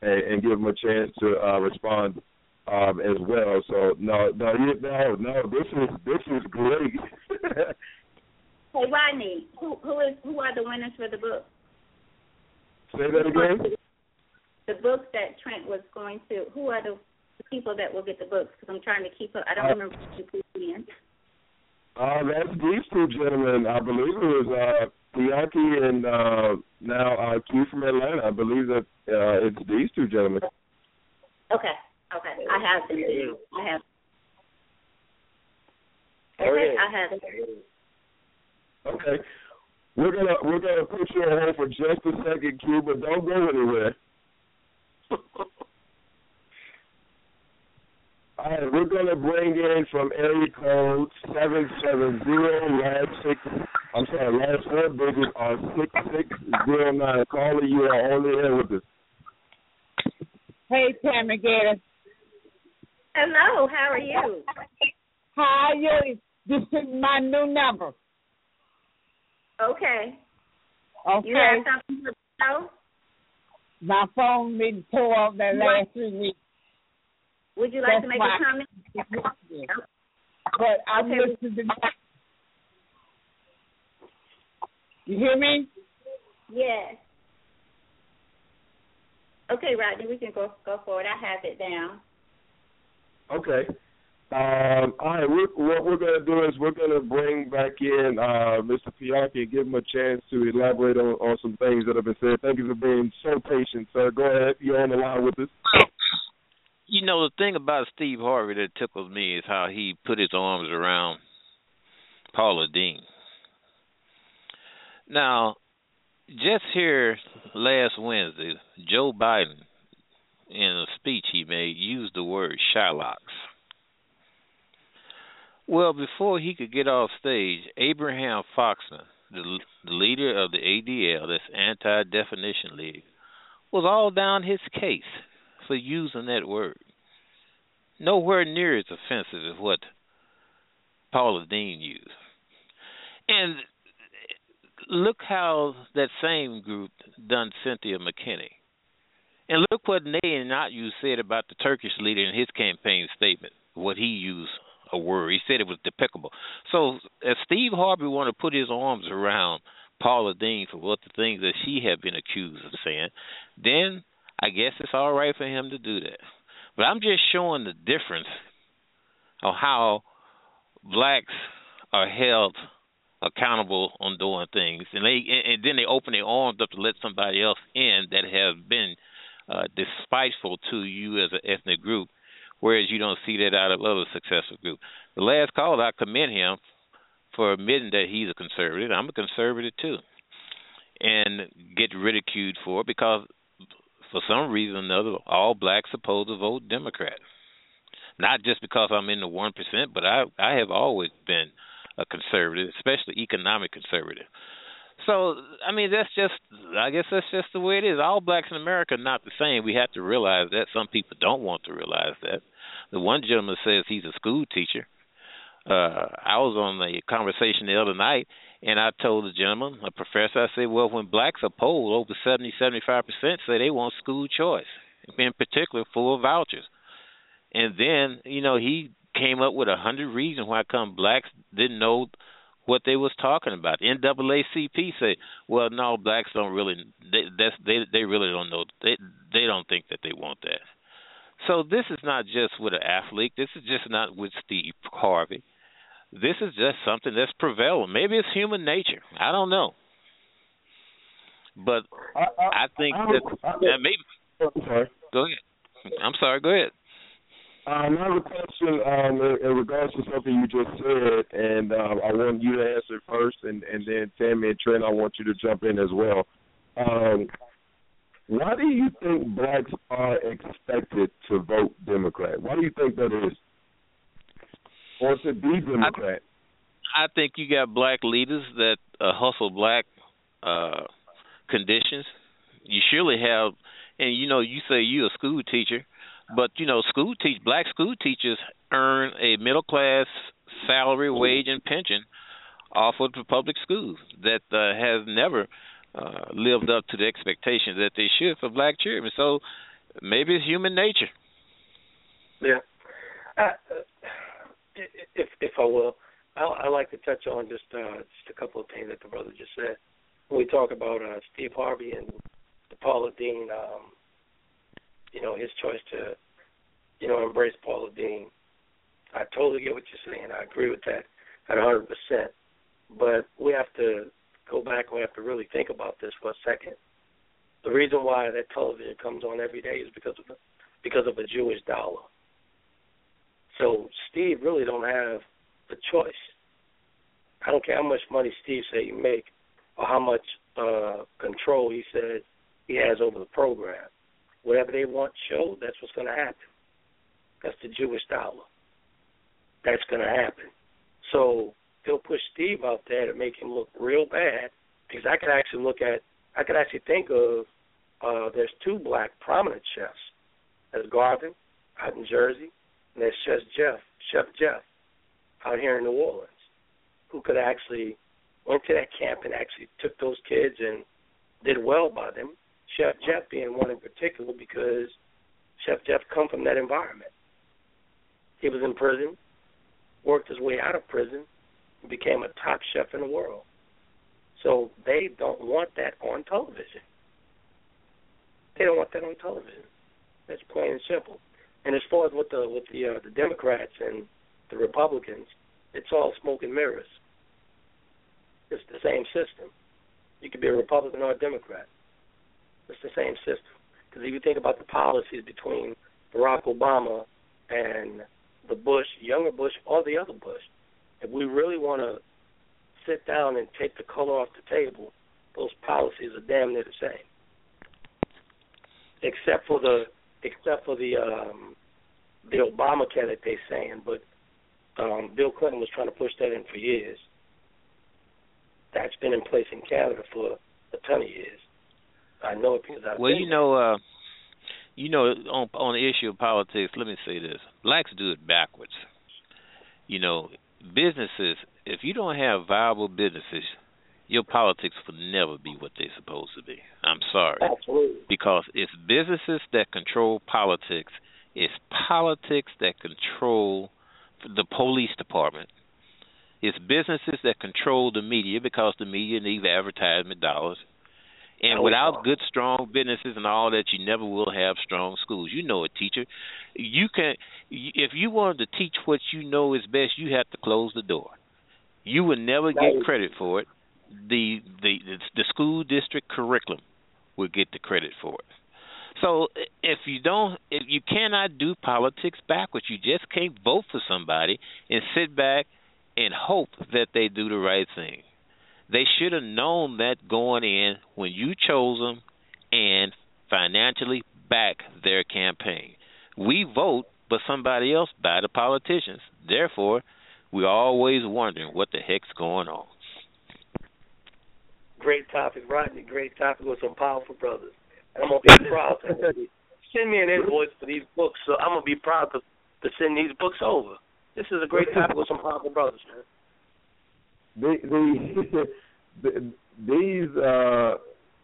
and, and give him a chance to uh, respond um, as well. So no, no, you, no, no. This is this is great. (laughs) Hey, Rodney, who who is who are the winners for the book? Say that again. The book that Trent was going to. Who are the people that will get the books? Because I'm trying to keep up. I don't Uh, remember who put in. Uh, that's these two gentlemen. I believe it was uh, Pianki and uh, now uh, Q from Atlanta. I believe that uh, it's these two gentlemen. Okay, okay. I have them. too. I have. Okay, is. I have them. Okay. We're gonna we're gonna put you on hold for just a second, Q, but don't go anywhere. (laughs) All right, we're gonna bring in from area code seven seven zero last six. I'm sorry, last four digits are six six zero nine. Caller, you are on the air with us. Hey, Tammy Gator. Hello, how are you? How are you? This is my new number. Okay. Okay. You have something to show? My phone been tore off that last three weeks. Would you like That's to make why- a comment? But I'm Okay. listening to You hear me? Yes. Okay, Rodney, we can go go forward. I have it down. Okay. Um, all right, we're, what we're going to do is we're going to bring back in uh, Mr. Pianki and give him a chance to elaborate on, on some things that have been said. Thank you for being so patient, sir. Go ahead. You're on the line with us. You know, the thing about Steve Harvey that tickles me is how he put his arms around Paula Deen. Now, just here last Wednesday, Joe Biden, in a speech he made, used the word Shylocks. Well, before he could get off stage, Abraham Foxman, the, the leader of the ADL, this Anti-Defamation League, was all down his case for using that word. Nowhere near as offensive as what Paula Deen used. And look how that same group done Cynthia McKinney. And look what Netanyahu said about the Turkish leader in his campaign statement, what he used a word. He said it was despicable. So as Steve Harvey wanted to put his arms around Paula Deen for what the things that she had been accused of saying, then I guess it's all right for him to do that. But I'm just showing the difference of how blacks are held accountable on doing things, and they and then they open their arms up to let somebody else in that have been uh, despiteful to you as an ethnic group, whereas you don't see that out of other successful groups. The last call, I commend him for admitting that he's a conservative. I'm a conservative too, and get ridiculed for it because for some reason or another, all blacks supposed to vote Democrat. Not just because I'm in the one percent, but I I have always been a conservative, especially economic conservative. So I mean that's just I guess that's just the way it is. All blacks in America are not the same. We have to realize that. Some people don't want to realize that. The one gentleman says he's a school teacher. Uh I was on a conversation the other night and I told the gentleman, a professor, I said, Well when blacks are polled over seventy, seventy five percent say they want school choice, in particular full vouchers. And then, you know, he came up with a hundred reasons why come blacks didn't know what they was talking about. NAACP say, well, no, blacks don't really. They that's they they really don't know. They they don't think that they want that. So this is not just with an athlete. This is just not with Steve Harvey. This is just something that's prevalent. Maybe it's human nature. I don't know. But I, I, I think I, that yeah, maybe. Okay. Go ahead. I'm sorry. Go ahead. Um, I have a question um, in, in regards to something you just said, and um, I want you to answer first, and, and then Tammy and Trent, I want you to jump in as well. Um, why do you think blacks are expected to vote Democrat? Why do you think that is? Or to be Democrat? I, I think you got black leaders that uh, hustle black uh, conditions. You surely have, and you know, you say you're a school teacher but you know, school teach black school teachers earn a middle class salary, wage, and pension off of the public schools that uh, has never uh, lived up to the expectations that they should for black children. So maybe it's human nature. Yeah. Uh, if if I will, I, I like to touch on just uh, just a couple of things that the brother just said. When we talk about uh, Steve Harvey and the Paula Deen um, you know, his choice to, you know, embrace Paula Deen. I totally get what you're saying. I agree with that at 100%. But we have to go back and we have to really think about this for a second. The reason why that television comes on every day is because of the, because of a Jewish dollar. So Steve really don't have a choice. I don't care how much money Steve say he make or how much uh control he said he has over the program whatever they want show, that's what's going to happen. That's the Jewish dollar. That's going to happen. So they'll push Steve out there to make him look real bad because I could actually look at, I could actually think of, uh, there's two black prominent chefs. There's Garvin out in Jersey, and there's Chef Jeff, Chef Jeff out here in New Orleans, who could actually went to that camp and actually took those kids and did well by them Chef Jeff being one in particular because Chef Jeff come from that environment. He was in prison, worked his way out of prison, and became a top chef in the world. So they don't want that on television. They don't want that on television. That's plain and simple. And as far as with the with the uh, the Democrats and the Republicans, it's all smoke and mirrors. It's the same system. You could be a Republican or a Democrat. It's the same system. Because if you think about the policies between Barack Obama and the Bush, younger Bush, or the other Bush, if we really want to sit down and take the color off the table, those policies are damn near the same. Except for the except for the um the Obamacare that they're saying, but um Bill Clinton was trying to push that in for years. that's been in place in Canada for a ton of years. I know it because I've Well, you know, uh, you know, on on the issue of politics, let me say this: blacks do it backwards. You know, businesses. If you don't have viable businesses, your politics will never be what they're supposed to be. I'm sorry, Absolutely. because it's businesses that control politics. It's politics that control the police department. It's businesses that control the media because the media needs advertisement dollars. And Oh, without good, strong businesses and all that, you never will have strong schools. You know it, teacher. You can, if you wanted to teach what you know is best, you have to close the door. You will never get credit for it. The the the school district curriculum will get the credit for it. So if you don't, if you cannot do politics backwards, you just can't vote for somebody and sit back and hope that they do the right thing. They should have known that going in when you chose them and financially back their campaign. We vote, but somebody else buy the politicians. Therefore, we're always wondering what the heck's going on. Great topic, Rodney. Great topic with some powerful brothers. And I'm gonna be proud to (laughs) send me an invoice for these books. So I'm gonna be proud to to send these books over. This is a great topic with some powerful brothers, man. The, the, (laughs) the these uh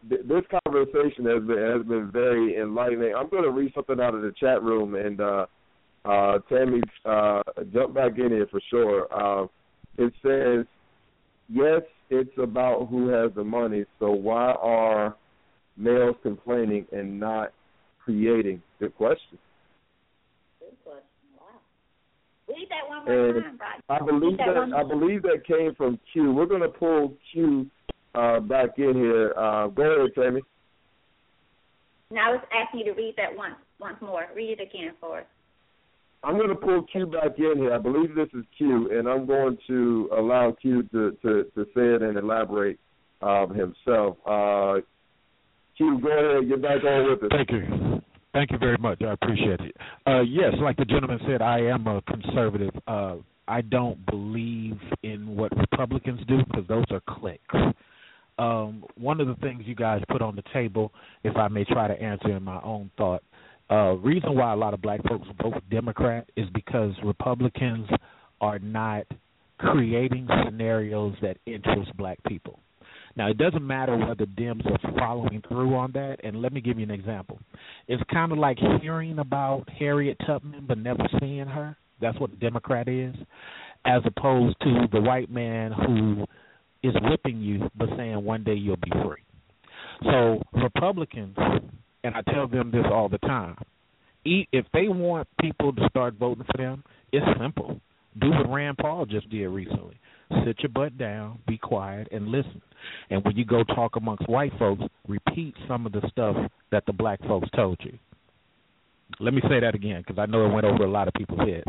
th- this conversation has been has been very enlightening. I'm going to read something out of the chat room and uh uh Tammy uh jump back in here for sure. Uh, it says yes, it's about who has the money. So why are males complaining and not creating? Good question. Good question. Wow. Read that one more And time, Rod. I believe that that I believe that came from Q. We're gonna pull Q uh, back in here. Uh, go ahead, Tammy. Now I was asking you to read that once once more. Read it again for us. I'm gonna pull Q back in here. I believe this is Q, and I'm going to allow Q to to, to say it and elaborate um, himself. Uh, Q, go ahead. Get back on with it. Thank you. Thank you very much. I appreciate it. Uh, yes, like the gentleman said, I am a conservative. Uh, I don't believe in what Republicans do because those are clicks. Um, one of the things you guys put on the table, if I may try to answer in my own thought, uh, reason why a lot of black folks vote Democrat is because Republicans are not creating scenarios that interest black people. Now, it doesn't matter whether Dems are following through on that, and let me give you an example. It's kind of like hearing about Harriet Tubman but never seeing her. That's what a Democrat is, as opposed to the white man who is whipping you but saying one day you'll be free. So, Republicans, and I tell them this all the time, if they want people to start voting for them, it's simple. Do what Rand Paul just did recently. Sit your butt down, be quiet, and listen. And when you go talk amongst white folks, repeat some of the stuff that the black folks told you. Let me say that again because I know it went over a lot of people's heads.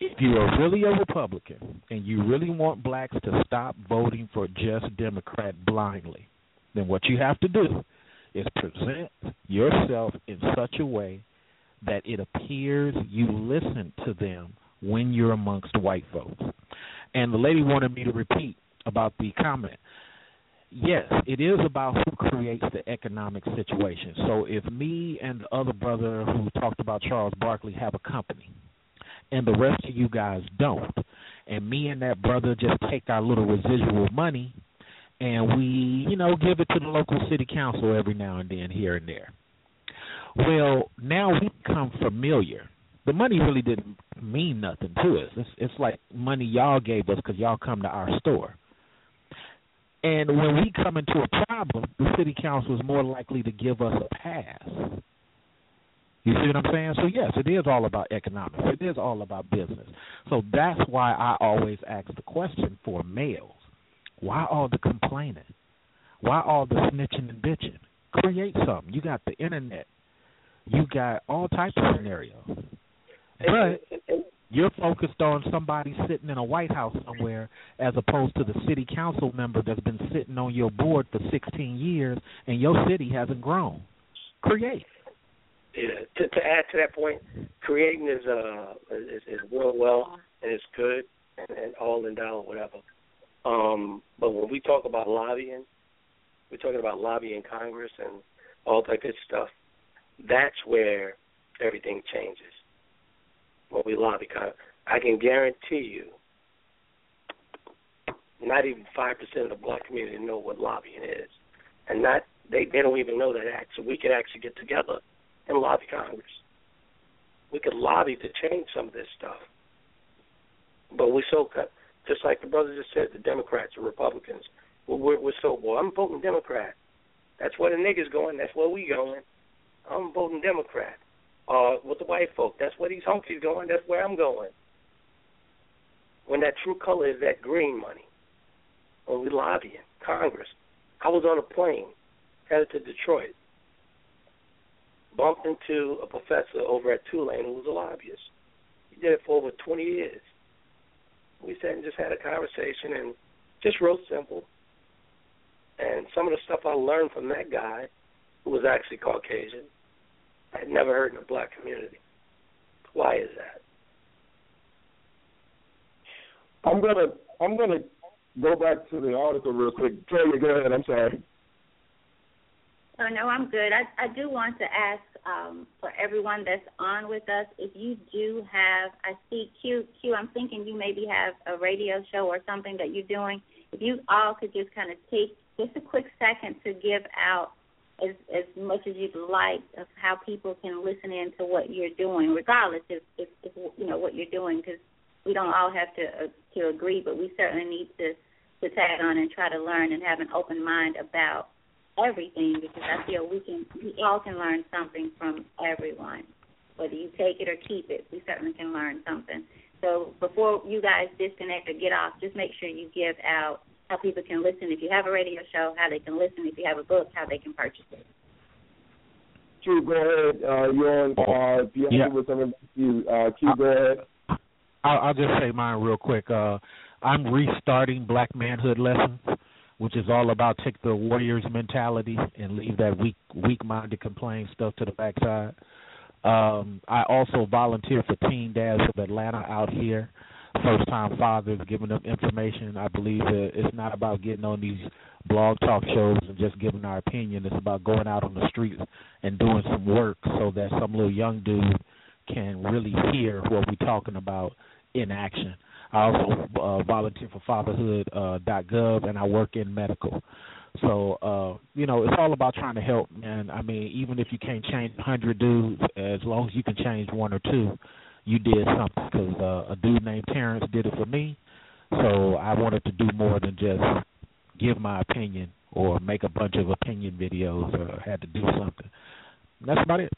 If you are really a Republican and you really want blacks to stop voting for just Democrat blindly, then what you have to do is present yourself in such a way that it appears you listen to them when you're amongst white folks. And the lady wanted me to repeat about the comment. Yes, it is about who creates the economic situation. So if me and the other brother who talked about Charles Barkley have a company and the rest of you guys don't, and me and that brother just take our little residual money and we, you know, give it to the local city council every now and then here and there. Well, now we become familiar. The money really didn't mean nothing to us. It's, it's like money y'all gave us because y'all come to our store. And when we come into a problem, the city council is more likely to give us a pass. You see what I'm saying? So yes, it is all about economics. It is all about business. So that's why I always ask the question for males: Why all the complaining? Why all the snitching and bitching? Create something. You got the internet. You got all types of scenarios. But you're focused on somebody sitting in a White House somewhere as opposed to the city council member that's been sitting on your board for 16 years and your city hasn't grown. Create. Yeah. To, to add to that point, creating is uh is, is real well and it's good and, and all in down whatever. Um, but when we talk about lobbying, we're talking about lobbying Congress and all that good stuff. That's where everything changes. When we lobby Congress, I can guarantee you, not even five percent of the black community know what lobbying is, and not they they don't even know that actually we could actually get together and lobby Congress. We could lobby to change some of this stuff, but we're so cut. Just like the brother just said, the Democrats or Republicans, we're, we're so well. I'm voting Democrat. That's where the niggas going. That's where we going. I'm voting Democrat. Uh, with the white folk, that's where these honkies going. That's where I'm going. When that true color is that green money. When we lobbying Congress. I was on a plane headed to Detroit. Bumped into a professor over at Tulane who was a lobbyist. He did it for over 20 years. We sat and just had a conversation and just real simple. And some of the stuff I learned from that guy, who was actually Caucasian, I had never heard in the black community. Why is that? I'm gonna I'm gonna go back to the article real quick. Tanya, go ahead. I'm sorry. Oh no, I'm good. I I do want to ask um, for everyone that's on with us, if you do have, I see Q Q. I'm thinking you maybe have a radio show or something that you're doing. If you all could just kind of take just a quick second to give out as as much as you'd like of how people can listen in to what you're doing, regardless if if, if you know what you're doing, because we don't all have to uh, to agree, but we certainly need to to tag on and try to learn and have an open mind about everything because I feel we can we all can learn something from everyone. Whether you take it or keep it, we certainly can learn something. So before you guys disconnect or get off, just make sure you give out how people can listen. If you have a radio show, how they can listen. If you have a book, how they can purchase it. Q, go ahead. Uh, you're on. Uh, if you have Yeah. with something, Q, uh, Q, go ahead. I'll, I'll just say mine real quick. Uh, I'm restarting Black Manhood Lessons, which is all about take the warrior's mentality and leave that weak, weak-minded complain stuff to the backside. Um, I also volunteer for Teen Dads of Atlanta out here, first-time fathers, giving them information. I believe that it's not about getting on these blog talk shows and just giving our opinion. It's about going out on the streets and doing some work so that some little young dude can really hear what we're talking about in action. I also uh, volunteer for fatherhood.gov uh, and I work in medical. So uh, you know, it's all about trying to help, man. I mean, even if you can't change a hundred dudes, as long as you can change one or two, you did something. Because uh, a dude named Terrence did it for me, so I wanted to do more than just give my opinion or make a bunch of opinion videos. Or had to do something. And that's about it.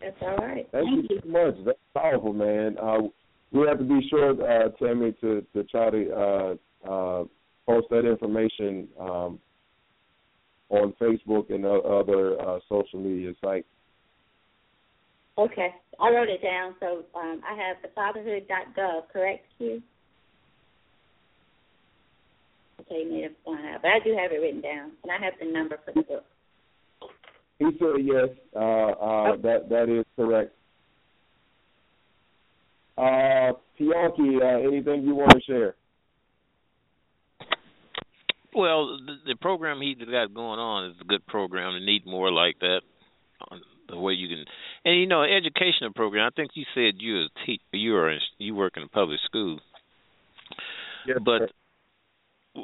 That's all right. Thank, Thank you so much. That's powerful, man. Uh, we have to be sure, uh, Tammy, to to try to uh, uh, post that information um, on Facebook and other uh, social media sites. Okay, I wrote it down. So um, I have the fatherhood.gov, correct, Q? Okay, you made it fun out, but I do have it written down, and I have the number for the book. He said yes. Uh, uh, that that is correct. Uh, Pianki, uh, anything you want to share? Well, the, the program he's got going on is a good program. They need more like that. On the way you can, and you know, educational program. I think you said you a te- you are in, you work in a public school, Yes, but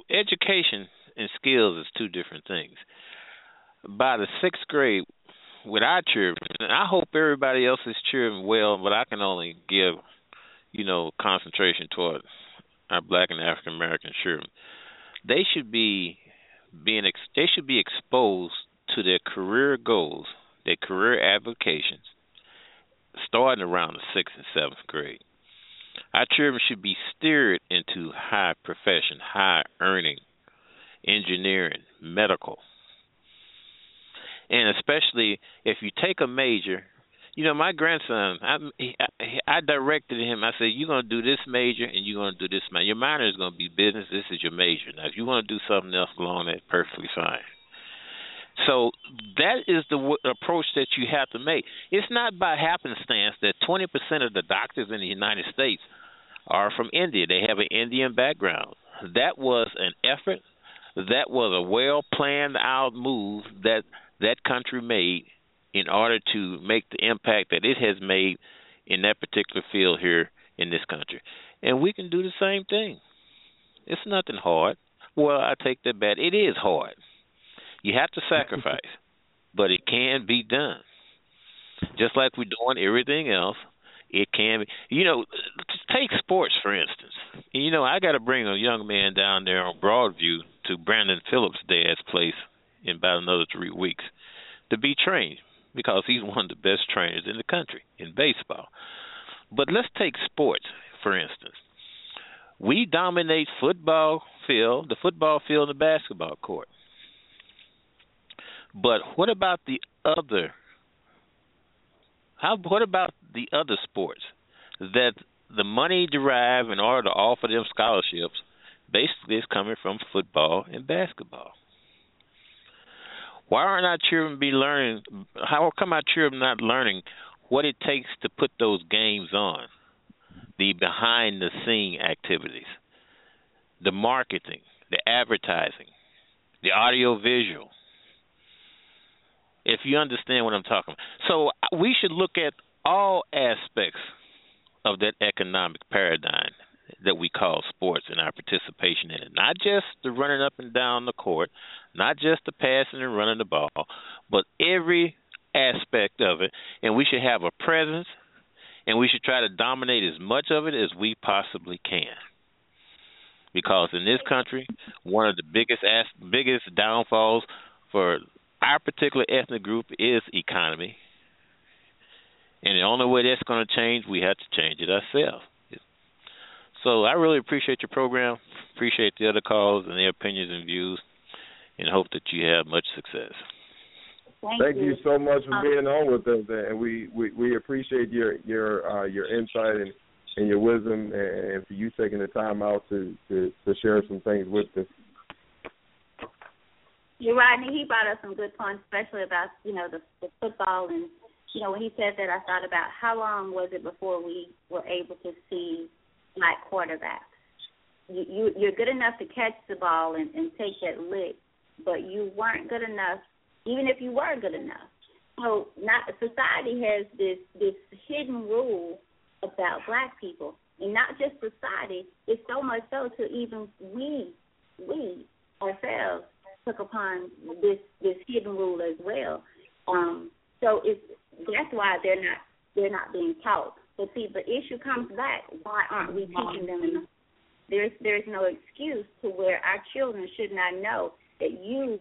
education and skills is two different things. By the sixth grade, with our children, and I hope everybody else is cheering well, but I can only give, you know, concentration toward our black and African American children. They should be being ex- they should be exposed to their career goals, their career applications, starting around the sixth and seventh grade. Our children should be steered into high profession, high earning, engineering, medical, and especially if you take a major. You know, my grandson, I, I, directed him. I said, "You're gonna do this major, and you're gonna do this major. Your minor is gonna be business. This is your major. Now, if you want to do something else along that, perfectly fine." So that is the w- approach that you have to make. It's not by happenstance that 20% of the doctors in the United States are from India. They have an Indian background. That was an effort that was a well planned out move that that country made in order to make the impact that it has made in that particular field here in this country. And we can do the same thing. It's nothing hard. Well, I take that back. It is hard. You have to sacrifice, (laughs) but it can be done. Just like we're doing everything else, it can be. You know, take sports for instance. You know, I got to bring a young man down there on Broadview to Brandon Phillips' dad's place in about another three weeks to be trained because he's one of the best trainers in the country in baseball. But let's take sports for instance. We dominate football field, the football field, and the basketball court. But what about the other? How? What about the other sports that the money derived in order to offer them scholarships basically is coming from football and basketball? Why aren't our children be learning? How come our children not learning what it takes to put those games on? The behind the scene activities, the marketing, the advertising, the audio visual. If you understand what I'm talking about. So we should look at all aspects of that economic paradigm that we call sports and our participation in it. Not just the running up and down the court, not just the passing and running the ball, but every aspect of it. And we should have a presence and we should try to dominate as much of it as we possibly can. Because in this country, one of the biggest biggest downfalls for our particular ethnic group is economy. And the only way that's going to change, we have to change it ourselves. So I really appreciate your program. Appreciate the other calls and their opinions and views, and hope that you have much success. Thank, Thank you. you so much for Um, being on with us, and we we, we appreciate your your uh, your insight and, and your wisdom, and, and for you taking the time out to, to to share some things with us. You're right, and he brought up some good points, especially about you know the, the football and you know when he said that, I thought about how long was it before we were able to see black quarterbacks. You, you you're good enough to catch the ball and, and take that lick, but you weren't good enough, even if you were good enough. So not society has this this hidden rule about black people, and not just society. It's so much so to even we we ourselves took upon this this hidden rule as well. Um, so it's that's why they're not they're not being taught. But see, the issue comes back: why aren't we teaching them enough? There's there's no excuse to where our children should not know that you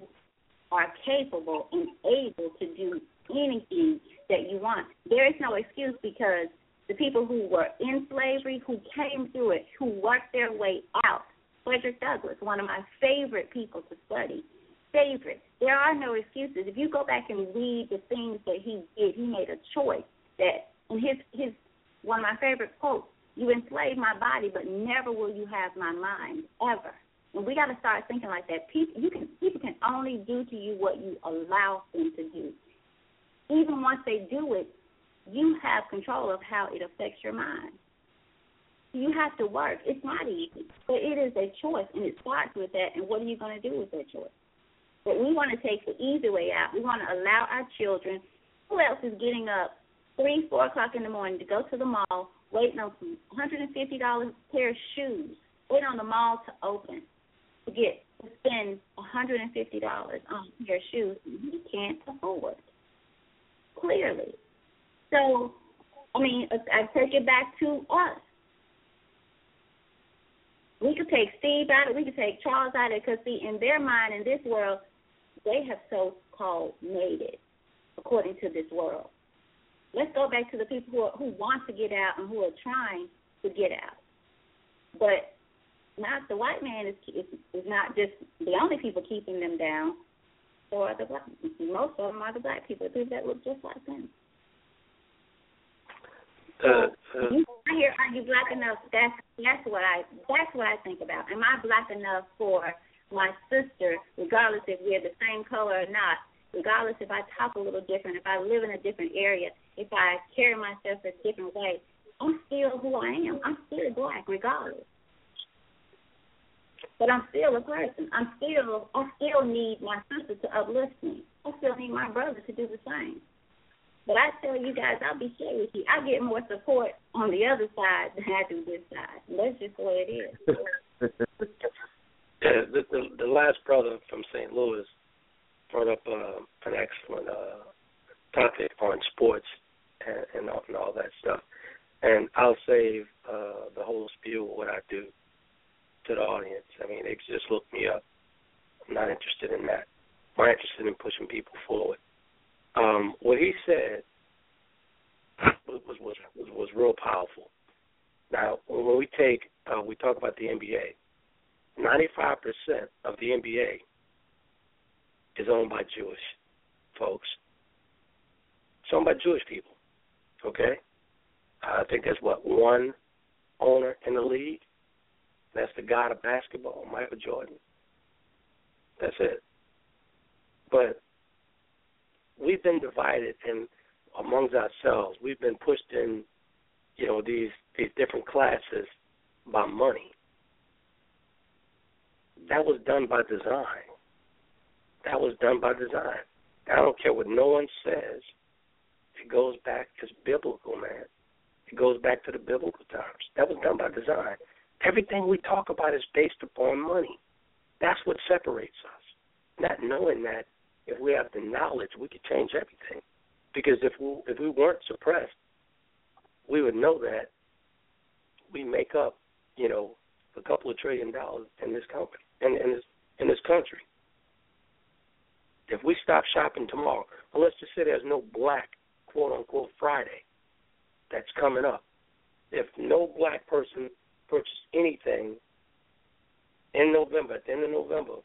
are capable and able to do anything that you want. There is no excuse because the people who were in slavery, who came through it, who worked their way out. Frederick Douglass, one of my favorite people to study. Favorite. There are no excuses. If you go back and read the things that he did, he made a choice that in his his one of my favorite quotes, you enslave my body, but never will you have my mind, ever. And we got to start thinking like that. People, you can people can only do to you what you allow them to do. Even once they do it, you have control of how it affects your mind. You have to work. It's not easy, but it is a choice, and it starts with that. And what are you going to do with that choice? But we want to take the easy way out. We want to allow our children. Who else is getting up three, four o'clock in the morning to go to the mall, waiting on some hundred and fifty dollars pair of shoes, waiting on the mall to open to get to spend hundred and fifty dollars on a pair of shoes he can't afford. Clearly. So I mean, I take it back to us. We could take Steve out of it. We could take Charles out of it because, see, in their mind, in this world, they have so-called made it according to this world. Let's go back to the people who are, who want to get out and who are trying to get out. But not the white man is is, is not just the only people keeping them down. So are the black. Most of them are the black people, people that look just like them. Uh, uh, I hear are you black enough? That's that's what I that's what I think about. Am I black enough for my sister, regardless if we're the same color or not, regardless if I talk a little different, if I live in a different area, if I carry myself a different way, I'm still who I am. I'm still black regardless. But I'm still a person. I'm still I still need my sister to uplift me. I still need my brother to do the same. But I tell you guys, I'll be straight with you. I get more support on the other side than I do this side. That's just the way it is. yeah, (laughs) the, the the last brother from St. Louis brought up uh, an excellent uh, topic on sports and, and, all, and all that stuff. And I'll save uh, the whole spiel of what I do to the audience. I mean, they just look me up. I'm not interested in that. I'm interested in pushing people forward. Um, what he said was was was, was real powerful. Now, when we take uh, we talk about the NBA, 95% of the NBA is owned by Jewish folks. It's owned by Jewish people. Okay, I think there's what one owner in the league. That's the god of basketball, Michael Jordan. That's it. But we've been divided and amongst ourselves. We've been pushed in, you know, these these different classes by money. That was done by design. That was done by design. I don't care what no one says. It goes back. It's biblical, man. It goes back to the biblical times. That was done by design. Everything we talk about is based upon money. That's what separates us. Not knowing that if we have the knowledge, we could change everything. Because if we if we weren't suppressed, we would know that we make up, you know, a couple of trillion dollars in this company in, in this in this country. If we stop shopping tomorrow, well, let's just say there's no black quote unquote Friday that's coming up. If no black person purchased anything in November, at the end of November,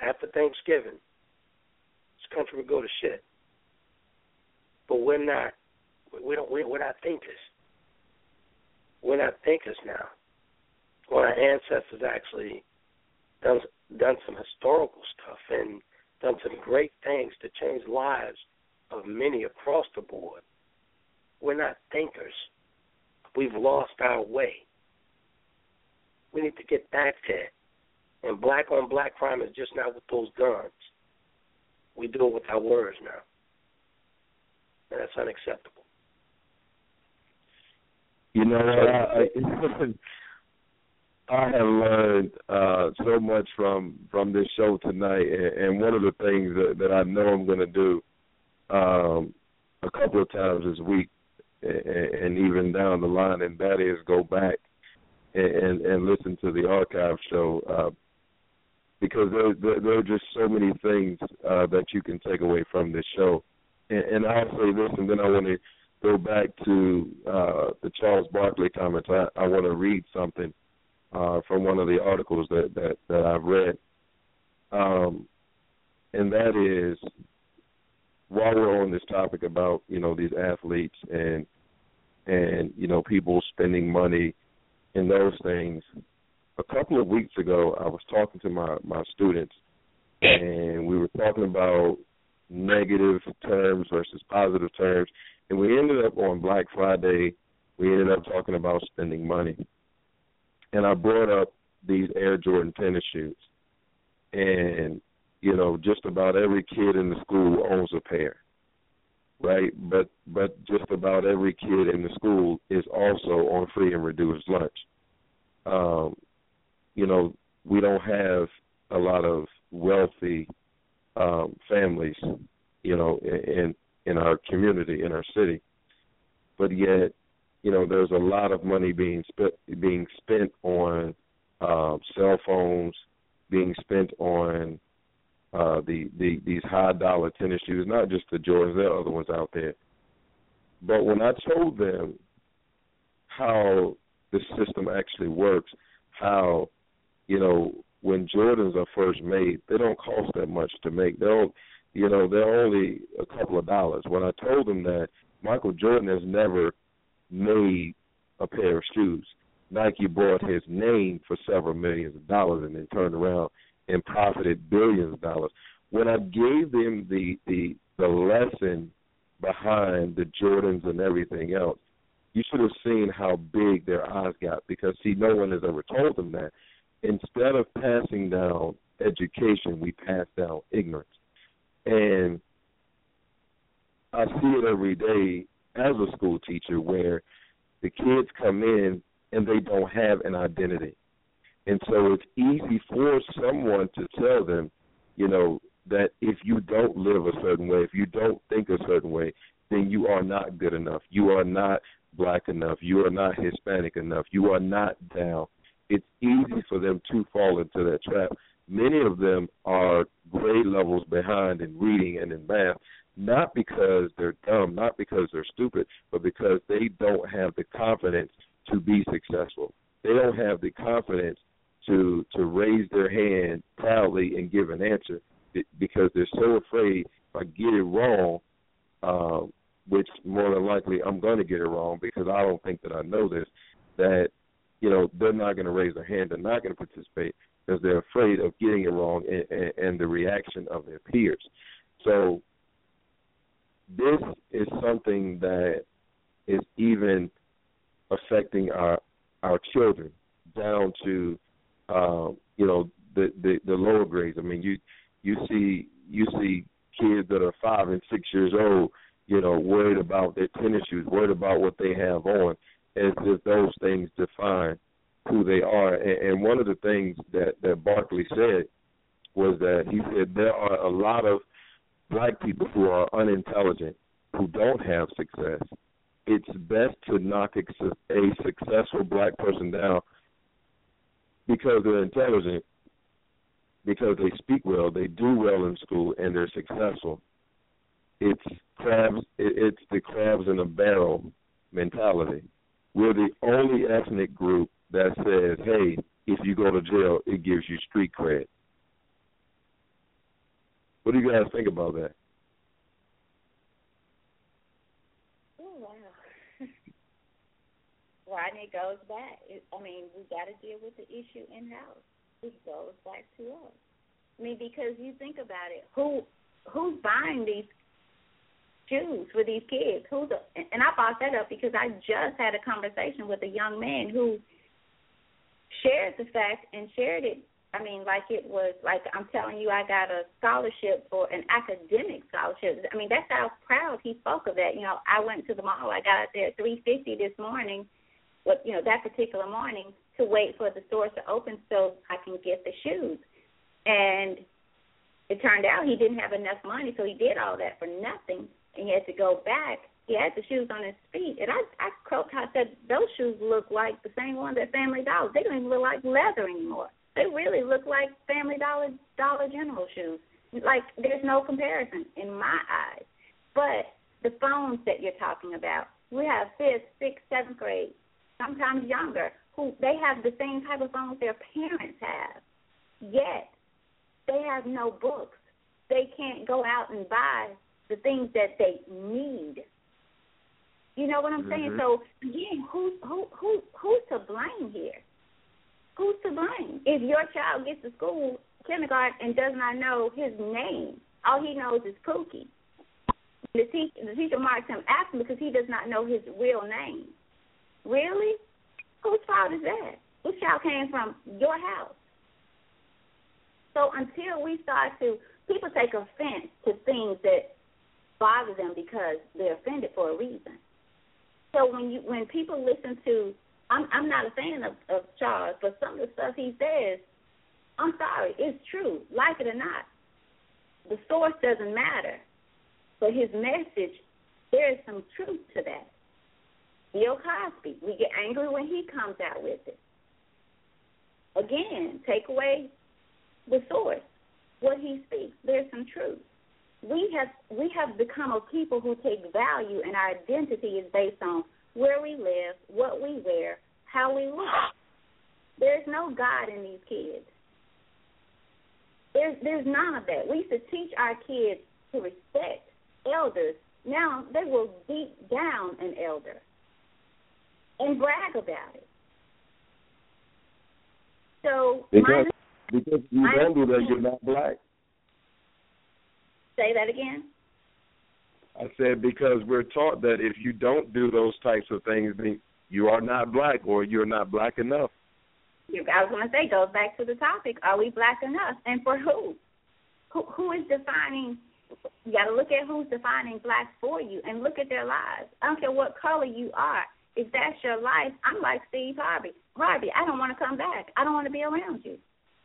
after Thanksgiving, country would go to shit. But we're not. We don't. We're not thinkers. We're not thinkers now. When our ancestors actually done done some historical stuff and done some great things to change lives of many across the board. We're not thinkers. We've lost our way. We need to get back there. And black on black crime is just not with those guns. We do it with our words now. And that's unacceptable. You know what? I, I have learned uh, so much from from this show tonight, and, and one of the things that, that I know I'm going to do um, a couple of times this week, and, and even down the line, and that is go back and, and, and listen to the archive show uh, because there, there, there are just so many things uh, that you can take away from this show. And, and I'll say this, and then I want to go back to uh, the Charles Barkley comments. I, I want to read something uh, from one of the articles that that, that I've read, um, and that is while we're on this topic about you know these athletes and and you know people spending money and those things. A couple of weeks ago, I was talking to my my students, and we were talking about negative terms versus positive terms, and we ended up on Black Friday. We ended up talking about spending money and I brought up these Air Jordan tennis shoes, and you know, just about every kid in the school owns a pair, right? But but just about every kid in the school is also on free and reduced lunch. Um, you know, we don't have a lot of wealthy um, families, you know, in in our community, in our city, but yet you know, there's a lot of money being spent being spent on uh, cell phones, being spent on uh, the, the these high dollar tennis shoes, not just the Jordans, there are other ones out there. But when I told them how the system actually works, how you know when Jordans are first made, they don't cost that much to make. They're you know they're only a couple of dollars. When I told them that Michael Jordan has never made a pair of shoes. Nike bought his name for several millions of dollars and then turned around and profited billions of dollars. When I gave them the the the lesson behind the Jordans and everything else, you should have seen how big their eyes got because see no one has ever told them that. Instead of passing down education, we pass down ignorance. And I see it every day as a school teacher where the kids come in and they don't have an identity. And so it's easy for someone to tell them, you know, that if you don't live a certain way, if you don't think a certain way, then you are not good enough. You are not black enough. You are not Hispanic enough. You are not down. It's easy for them to fall into that trap. Many of them are grade levels behind in reading and in math, not because they're dumb, not because they're stupid, but because they don't have the confidence to be successful. They don't have the confidence to to raise their hand proudly and give an answer because they're so afraid if I get it wrong, uh, which more than likely I'm going to get it wrong because I don't think that I know this, that you know they're not going to raise their hand, they're not going to participate because they're afraid of getting it wrong and, and, and the reaction of their peers. So this is something that is even affecting our our children down to um, you know the, the the lower grades. I mean, you you see you see kids that are five and six years old, you know, worried about their tennis shoes, worried about what they have on, as if those things define who they are. And, and one of the things that that Barkley said was that he said there are a lot of black people who are unintelligent, who don't have success. It's best to knock a successful black person down because they're intelligent, because they speak well, they do well in school, and they're successful. It's crabs. It's the crabs in a barrel mentality. We're the only ethnic group that says, "Hey, if you go to jail, it gives you street cred." What do you guys think about that? Rodney (laughs) goes back. It, I mean, we got to deal with the issue in house. It goes back to us. I mean, because you think about it, who who's buying these shoes for these kids? Who's the, and I brought that up because I just had a conversation with a young man who shared the fact and shared it. I mean, like it was like I'm telling you, I got a scholarship for an academic scholarship. I mean, that's how proud he spoke of that. You know, I went to the mall. I got out there at 3:50 this morning what you know that particular morning to wait for the stores to open so I can get the shoes. And it turned out he didn't have enough money, so he did all that for nothing, and he had to go back. He had the shoes on his feet, and I I croaked. I said those shoes look like the same ones at Family Dollar. They don't even look like leather anymore. They really look like Family Dollar Dollar General shoes. Like there's no comparison in my eyes. But the phones that you're talking about, we have fifth, sixth, seventh grade sometimes younger, who they have the same type of phones their parents have. Yet they have no books. They can't go out and buy the things that they need. You know what I'm mm-hmm. saying? So again, who's who who who's to blame here? Who's to blame? If your child gets to school kindergarten and does not know his name, all he knows is Pookie. The teacher the teacher marks him absent because he does not know his real name. Really? Whose fault is that? Whose child came from your house? So until we start to, people take offense to things that bother them because they're offended for a reason. So when you when people listen to, I'm I'm not a fan of, of Charles, but some of the stuff he says, I'm sorry, it's true, like it or not. The source doesn't matter, but his message, there is some truth to that. Bill Cosby. We get angry when he comes out with it. Again, take away the source, what he speaks. There's some truth. We have we have become a people who take value, and our identity is based on where we live, what we wear, how we look. There's no God in these kids. There's there's none of that. We used to teach our kids to respect elders. Now they will beat down an elder and brag about it. So because because you don't do that, you're not black. Say that again. I said because we're taught that if you don't do those types of things, then you are not black or you're not black enough. I was going to say goes back to the topic: Are we black enough, and for who? Who who is defining? You got to look at who's defining black for you, and look at their lives. I don't care what color you are. If that's your life, I'm like Steve Harvey. Harvey, I don't want to come back. I don't want to be around you.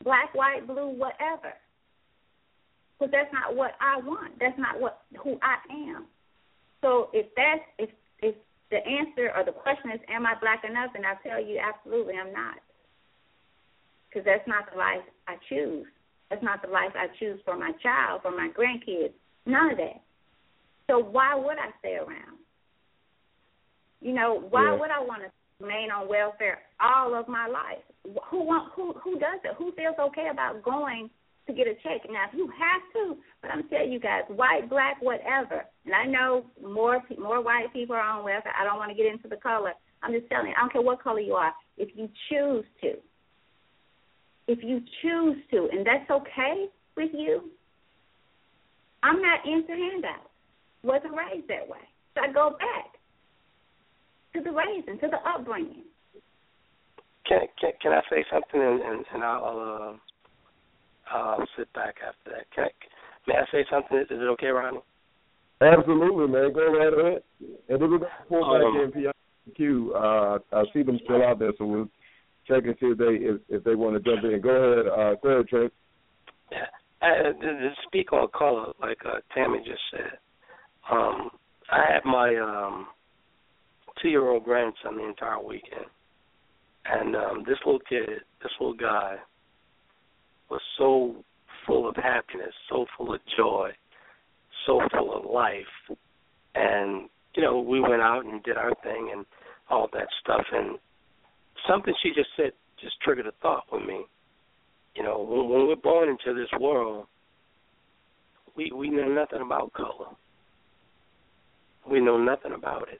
Black, white, blue, whatever. But that's not what I want. That's not what who I am. So if that's if if the answer or the question is, am I black enough? And I tell you, absolutely, I'm not. Because that's not the life I choose. That's not the life I choose for my child, for my grandkids. None of that. So why would I stay around? You know, why Yeah. would I want to remain on welfare all of my life? Who want who who does it? Who feels okay about going to get a check? Now, if you have to, but I'm telling you guys, white, black, whatever. And I know more more white people are on welfare. I don't want to get into the color. I'm just telling you, I don't care what color you are. If you choose to, if you choose to, and that's okay with you, I'm not into handouts. Wasn't raised that way. So I go back to the raising, to the upbringing. Can can can I say something and and, I'll uh, I'll sit back after that. Can I, may I say something? Is it okay, Ronnie? Absolutely, man. Go right ahead. And then we're going to pull back Um, in PIQ. Uh, I see them still out there, so we'll check and see if they if, if they want to jump in. Go ahead. Uh, go ahead, Trent. Yeah. Uh, to, to speak on color, like uh, Tammy just said, um, I had my um, two-year-old grandson the entire weekend, and um, this little kid, this little guy, was so full of happiness, so full of joy, so full of life, and you know, we went out and did our thing and all that stuff, and something she just said just triggered a thought with me you know, when, when we're born into this world, we we know nothing about color. We know nothing about it.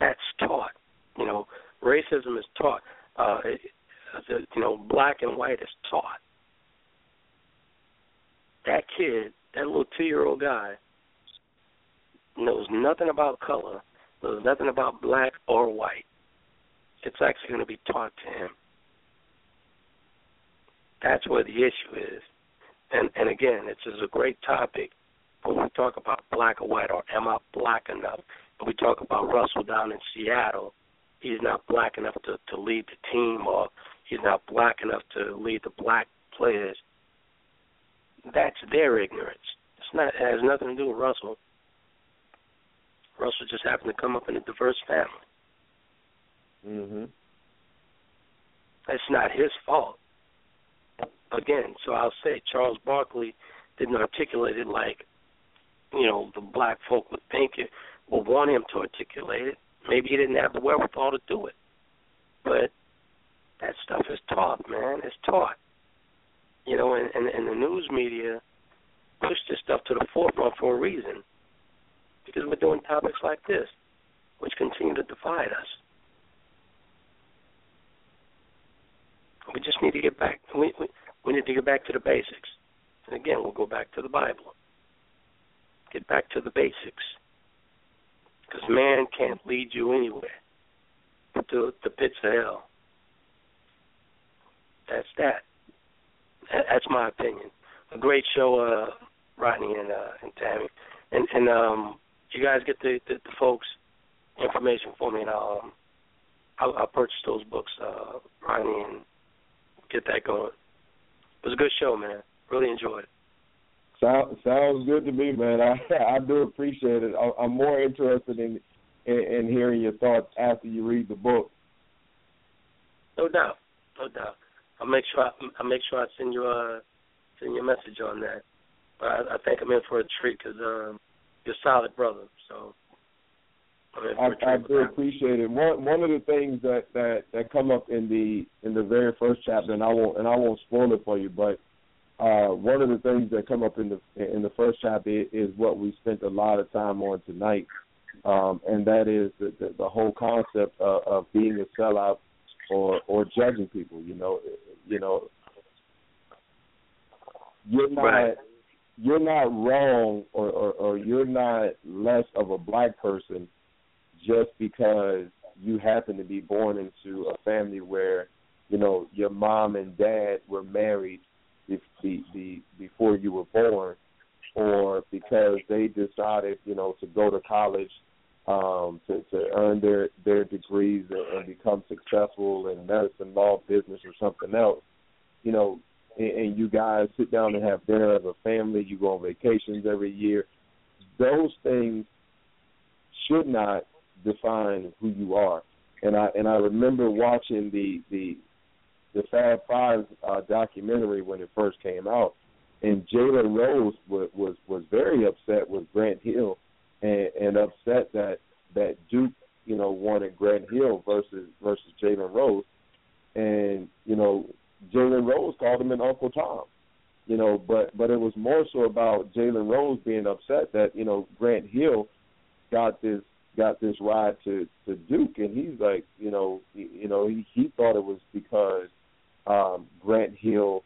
That's taught. You know, racism is taught. Uh, it, you know, black and white is taught. That kid, that little two-year-old guy, knows nothing about color, knows nothing about black or white. It's actually going to be taught to him. That's where the issue is. And and again, it's is a great topic when we talk about black or white or am I black enough? When we talk about Russell down in Seattle, he's not black enough to, to lead the team or he's not black enough to lead the black players. That's their ignorance. It's not it has nothing to do with Russell. Russell just happened to come up in a diverse family. Mm-hmm. That's not his fault. Again, so I'll say Charles Barkley didn't articulate it like, you know, the black folk would think it would want him to articulate it. Maybe he didn't have the wherewithal to do it. But that stuff is taught, man. It's taught. You know, and, and, and the news media push this stuff to the forefront for a reason. Because we're doing topics like this, which continue to divide us. We just need to get back. We, we we need to get back to the basics. And again, we'll go back to the Bible. Get back to the basics. Because man can't lead you anywhere to the pits of hell. That's that. that. That's my opinion. A great show, uh, Rodney and uh, and Tammy. And and um, you guys get the, the the folks information for me, and I'll um, I'll, I'll purchase those books, uh, Rodney, and get that going. It was a good show, man. Really enjoyed it. Sound, sounds good to me, man. I (laughs) I do appreciate it. I, I'm more interested in, in in hearing your thoughts after you read the book. No doubt, no doubt. I'll make sure I, I'll make sure I send you a send you a message on that. But I, I think I'm in for a treat because um, you're a solid brother. So I'm in for I. I do appreciate it. One one of the things that that that come up in the in the very first chapter, and I won't and I won't spoil it for you, but uh, one of the things that come up in the in the first chapter is what we spent a lot of time on tonight, um, and that is the, the, the whole concept of, of being a sellout or or judging people. You know, you know, you're not Right. you're not wrong or, or or you're not less of a black person just because you happen to be born into a family where you know your mom and dad were married be, be, be, before you were born, or because they decided you know to go to college um, to to earn their their degrees and, and become successful in medicine, law, business, or something else. You know, and, and you guys sit down and have dinner as a family. You go on vacations every year. Those things should not define who you are. And I and I remember watching the the the Fab Five uh, documentary when it first came out, and Jalen Rose was was was very upset with Grant Hill, and, and upset that that Duke you know wanted Grant Hill versus versus Jalen Rose, and you know Jalen Rose called him an Uncle Tom, you know, but but it was more so about Jalen Rose being upset that you know Grant Hill got this got this ride to to Duke, and he's like, you know, he, you know, he he thought it was because um, Grant Hill,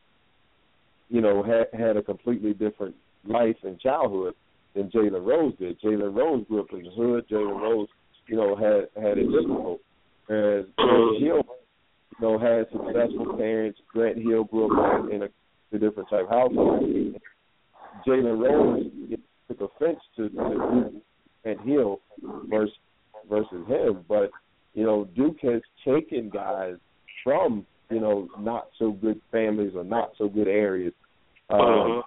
you know, had had a completely different life and childhood than Jalen Rose did. Jalen Rose grew up in the hood. Jalen Rose, you know, had had it difficult, and Grant Hill, you know, had successful parents. Grant Hill grew up in a, a different type of household. Jalen Rose took offense to, to Grant Hill versus versus him, but you know, Duke has taken guys from you know not so good families or not so good areas. Um, uh-huh.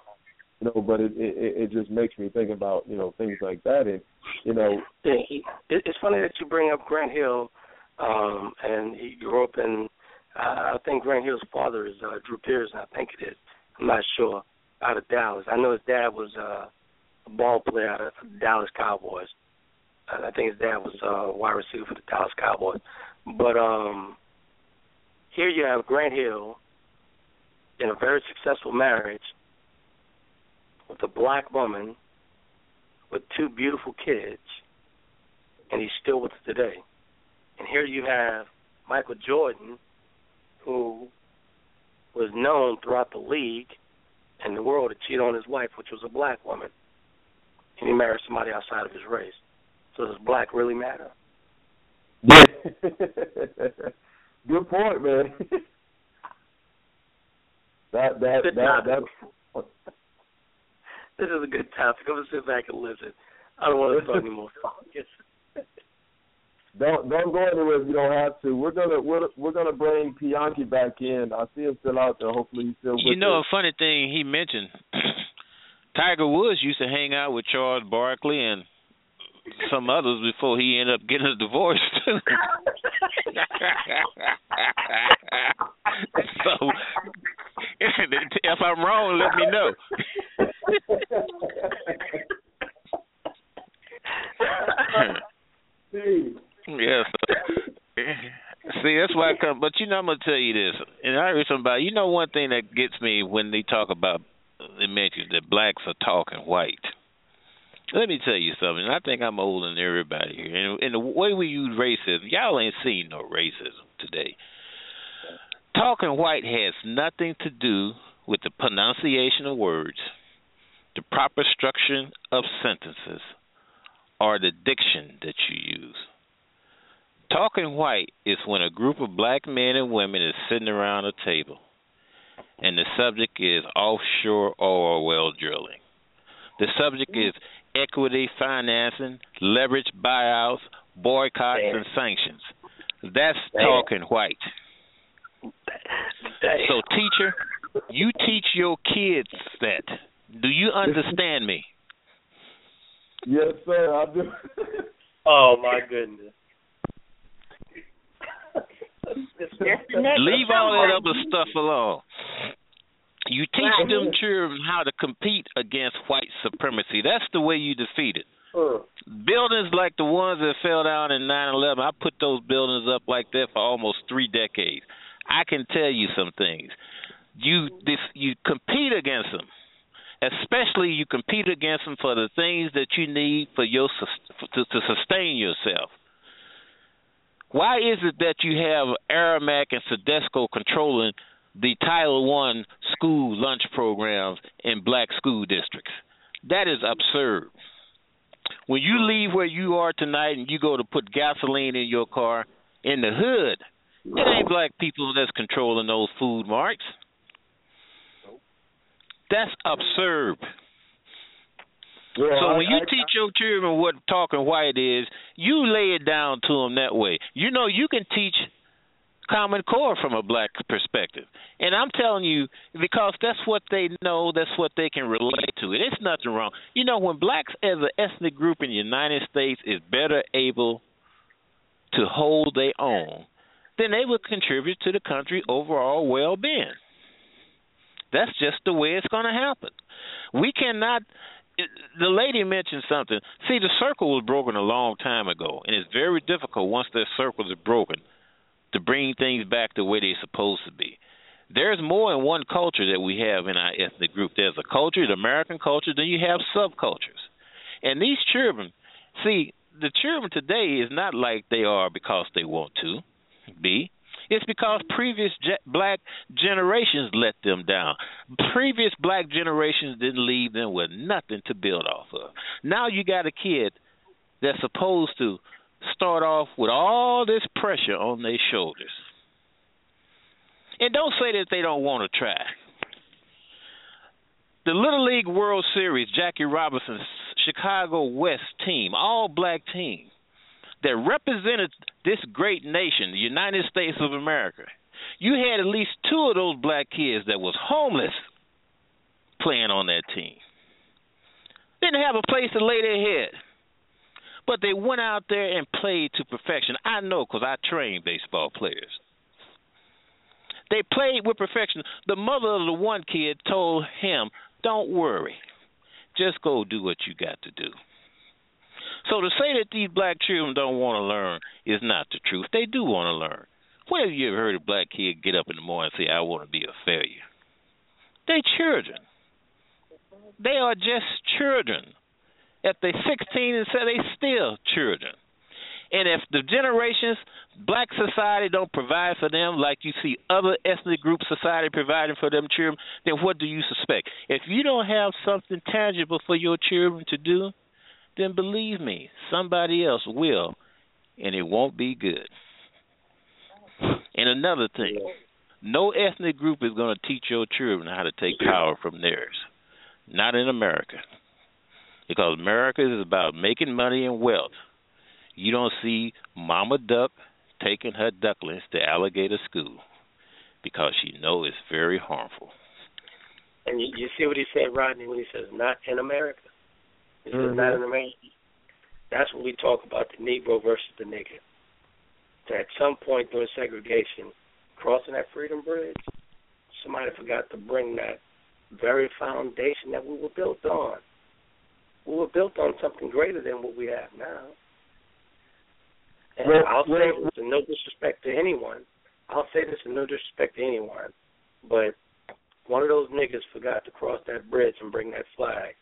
You know, but it, it it just makes me think about you know things like that, and you know, it's funny that you bring up Grant Hill, um, and he grew up in. Uh, I think Grant Hill's father is uh, Drew Pearson. I think it is. I'm not sure. Out of Dallas, I know his dad was uh, a ball player out of Dallas Cowboys. Uh, I think his dad was uh, wide receiver for the Dallas Cowboys. But um, here you have Grant Hill in a very successful marriage with a black woman with two beautiful kids, and he's still with us today. And here you have Michael Jordan, who was known throughout the league and the world to cheat on his wife, which was a black woman, and he married somebody outside of his race. So does black really matter? yeah. (laughs) Good point, man. (laughs) that that that that. This is a good topic. I'm gonna sit back and listen. I don't want to talk anymore. (laughs) Don't don't go anywhere if you don't have to. We're gonna we're we're gonna bring Pianki back in. I see him still out there. Hopefully he's still with You know, a funny thing he mentioned, (clears throat) Tiger Woods used to hang out with Charles Barkley and some others before he ended up getting a divorce. (laughs) so, (laughs) if I'm wrong, let me know. Yes. See, that's why I come. But you know, I'm gonna tell you this, and I heard somebody. You know, one thing that gets me when they talk about they mention that blacks are talking white. Let me tell you something. I think I'm older than everybody here, and, and the way we use racism, y'all ain't seen no racism today. Talking white has nothing to do with the pronunciation of words, the proper structure of sentences, or the diction that you use. Talking white is when a group of black men and women is sitting around a table and the subject is offshore oil well drilling. The subject is equity financing, leverage buyouts, boycotts, Damn. and sanctions. That's Damn. talking white. So, teacher, you teach your kids that. Do you understand me? yes, sir. I do. (laughs) oh my goodness. Leave all that other stuff alone. You teach them children how to compete against white supremacy. That's the way you defeat it. Uh, Buildings like the ones that fell down in 9/11, I put those buildings up like that for almost three decades. I can tell you some things. You this you compete against them, especially you compete against them for the things that you need for your to, to sustain yourself. Why is it that you have Aramark and Sodexo controlling the Title One school lunch programs in black school districts? That is absurd. When you leave where you are tonight and you go to put gasoline in your car in the hood, it ain't black people that's controlling those food marks. That's absurd. Well, so I- when you I- teach your children what talking white is, you lay it down to them that way. You know you can teach Common Core from a black perspective, and I'm telling you because that's what they know, that's what they can relate to. And it's nothing wrong. You know when blacks as an ethnic group in the United States is better able to hold their own, then they would contribute to the country overall well-being. That's just the way it's going to happen. We cannot. The lady mentioned something. See, the circle was broken a long time ago, and it's very difficult once that circle is broken to bring things back the way they're supposed to be. There's more than one culture that we have in our ethnic group. There's a culture, the American culture, then you have subcultures. And these children, see, the children today is not like they are because they want to be. It's because previous ge- black generations let them down. Previous black generations didn't leave them with nothing to build off of. Now you got a kid that's supposed to start off with all this pressure on their shoulders. And don't say that they don't want to try. The Little League World Series, Jackie Robinson's Chicago West team, all black team that represented this great nation, the United States of America. You had at least two of those black kids that was homeless playing on that team. Didn't have a place to lay their head. But they went out there and played to perfection. I know because I trained baseball players. They played with perfection. The mother of the one kid told him, Don't worry. Just go do what you got to do. So to say that these black children don't want to learn is not the truth. They do want to learn. When have you ever heard a black kid get up in the morning and say, I want to be a failure? They're children. They are just children. If they're 16 and say they still children. And if the generations, black society don't provide for them like you see other ethnic group society providing for them children, then what do you suspect? If you don't have something tangible for your children to do, then believe me, somebody else will, and it won't be good. And another thing, no ethnic group is going to teach your children how to take power from theirs. Not in America. Because America is about making money and wealth. You don't see Mama Duck taking her ducklings to alligator school because she knows it's very harmful. And you, you see what he said, Rodney, when he says not in America. He says Mhm. not in America. That's when we talk about the Negro versus the nigger. That at some point during segregation, crossing that Freedom Bridge, somebody forgot to bring that very foundation that we were built on. We were built on something greater than what we have now. And Well, I'll say well- this in no disrespect to anyone. I'll say this in no disrespect to anyone, but one of those niggas forgot to cross that bridge and bring that flag.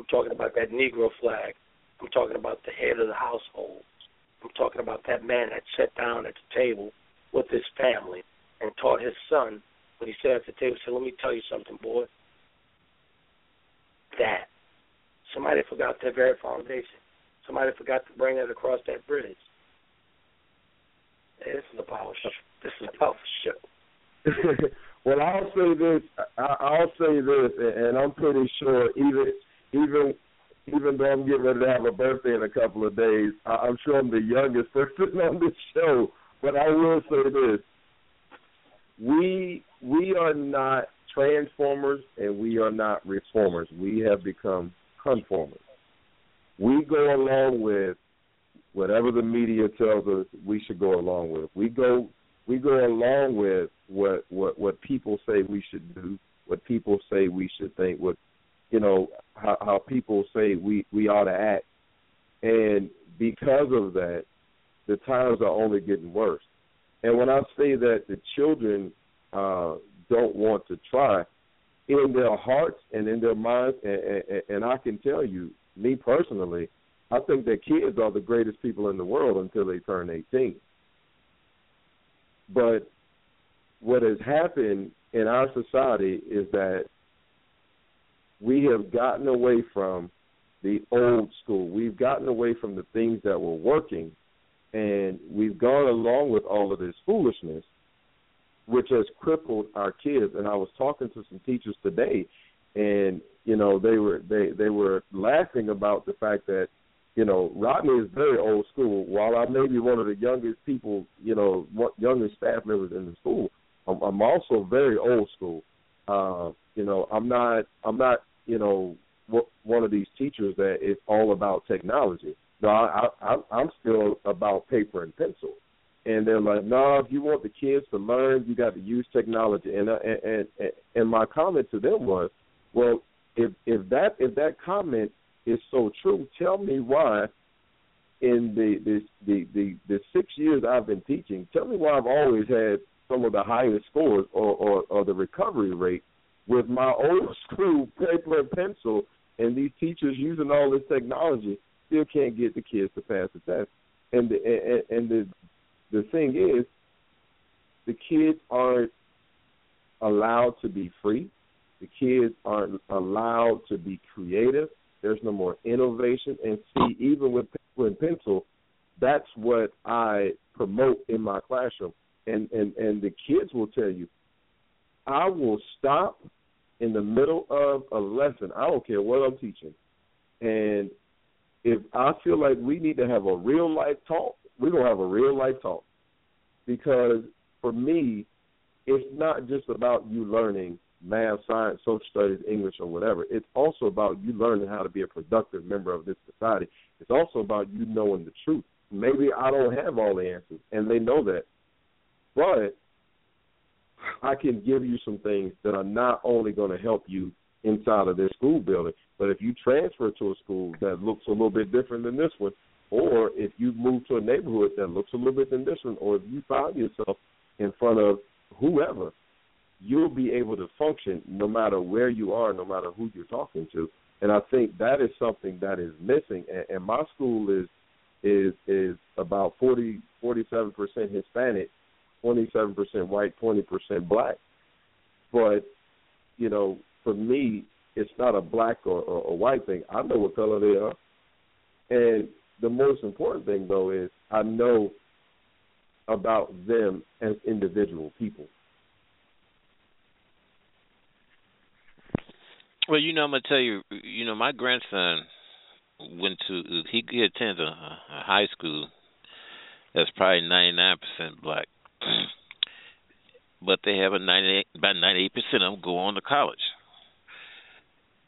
I'm talking about that Negro flag. I'm talking about the head of the household. I'm talking about that man that sat down at the table with his family and taught his son when he sat at the table, said, Let me tell you something, boy. That. Somebody forgot that very foundation. Somebody forgot to bring that across that bridge. Hey, this is a power show. This is a powerful show. (laughs) well, I'll say this. I'll say this, and I'm pretty sure even even even though I'm getting ready to have a birthday in a couple of days, I'm sure I'm the youngest (laughs) person on this show. But I will say this: we we are not transformers, and we are not reformers. We have become conformers. We go along with whatever the media tells us we should go along with. We go we go along with what what what people say we should do, what people say we should think, what you know how how people say we we ought to act, and because of that, the times are only getting worse. And when I say that the children uh, don't want to try, in their hearts and in their minds, and, and, and I can tell you, me personally, I think that kids are the greatest people in the world until they turn 18. But what has happened in our society is that we have gotten away from the old school. We've gotten away from the things that were working, and we've gone along with all of this foolishness, which has crippled our kids. And I was talking to some teachers today, and you know they were they they were laughing about the fact that you know Rodney is very old school. While I may be one of the youngest people, you know, youngest staff members in the school, I'm, I'm also very old school. Uh, you know, I'm not I'm not you know one of these teachers that is all about technology. No, I, I I'm still about paper and pencil. And they're like, no, if you want the kids to learn, you got to use technology. And, uh, and and and my comment to them was, well, if if that if that comment is so true, tell me why in the the the the, the six years I've been teaching, tell me why I've always had some of the highest scores or, or, or the recovery rate with my old (laughs) school paper and pencil and these teachers using all this technology still can't get the kids to pass the test. And the and, and the the thing is, the kids aren't allowed to be free. The kids aren't allowed to be creative. There's no more innovation. And see, even with paper and pencil, that's what I promote in my classroom. And and and the kids will tell you, I will stop in the middle of a lesson. I don't care what I'm teaching. And if I feel like we need to have a real life talk, we're to have a real life talk. Because for me, it's not just about you learning math, science, social studies, English, or whatever. It's also about you learning how to be a productive member of this society. It's also about you knowing the truth. Maybe I don't have all the answers, and they know that. But I can give you some things that are not only going to help you inside of this school building, but if you transfer to a school that looks a little bit different than this one, or if you move to a neighborhood that looks a little bit than this one, or if you find yourself in front of whoever, you'll be able to function no matter where you are, no matter who you're talking to. And I think that is something that is missing. And, and my school is is is about forty forty seven percent Hispanic 27% white, 20% black. But, you know, for me, it's not a black or, or, or white thing. I know what color they are. And the most important thing, though, is I know about them as individual people. Well, you know, I'm gonna tell you. You know, my grandson went to he, he attended a, a high school that's probably 99% black. But they have a 98 about 98 percent of them go on to college,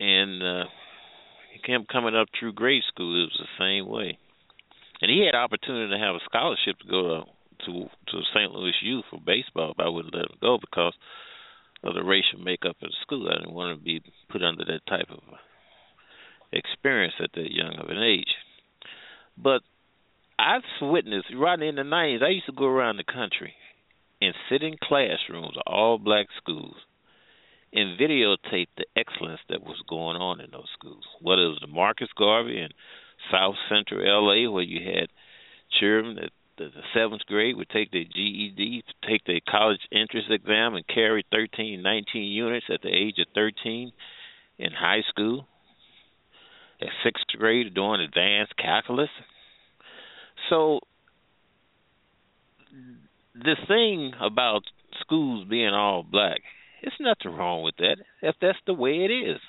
and uh, kept coming up through grade school. It was the same way, and he had opportunity to have a scholarship to go to to, to St. Louis U for baseball, but I wouldn't let him go because of the racial makeup of the school. I didn't want to be put under that type of experience at that young of an age. But I've witnessed right in the nineties. I used to go around the country and sit in classrooms of all black schools and videotape the excellence that was going on in those schools. Whether it was the Marcus Garvey in South Central LA where you had children that the, the seventh grade would take their GED, take their college entrance exam, and carry 13, 19 units at the age of 13 in high school. At sixth grade, doing advanced calculus. So the thing about schools being all black, it's nothing wrong with that. If that's the way it is,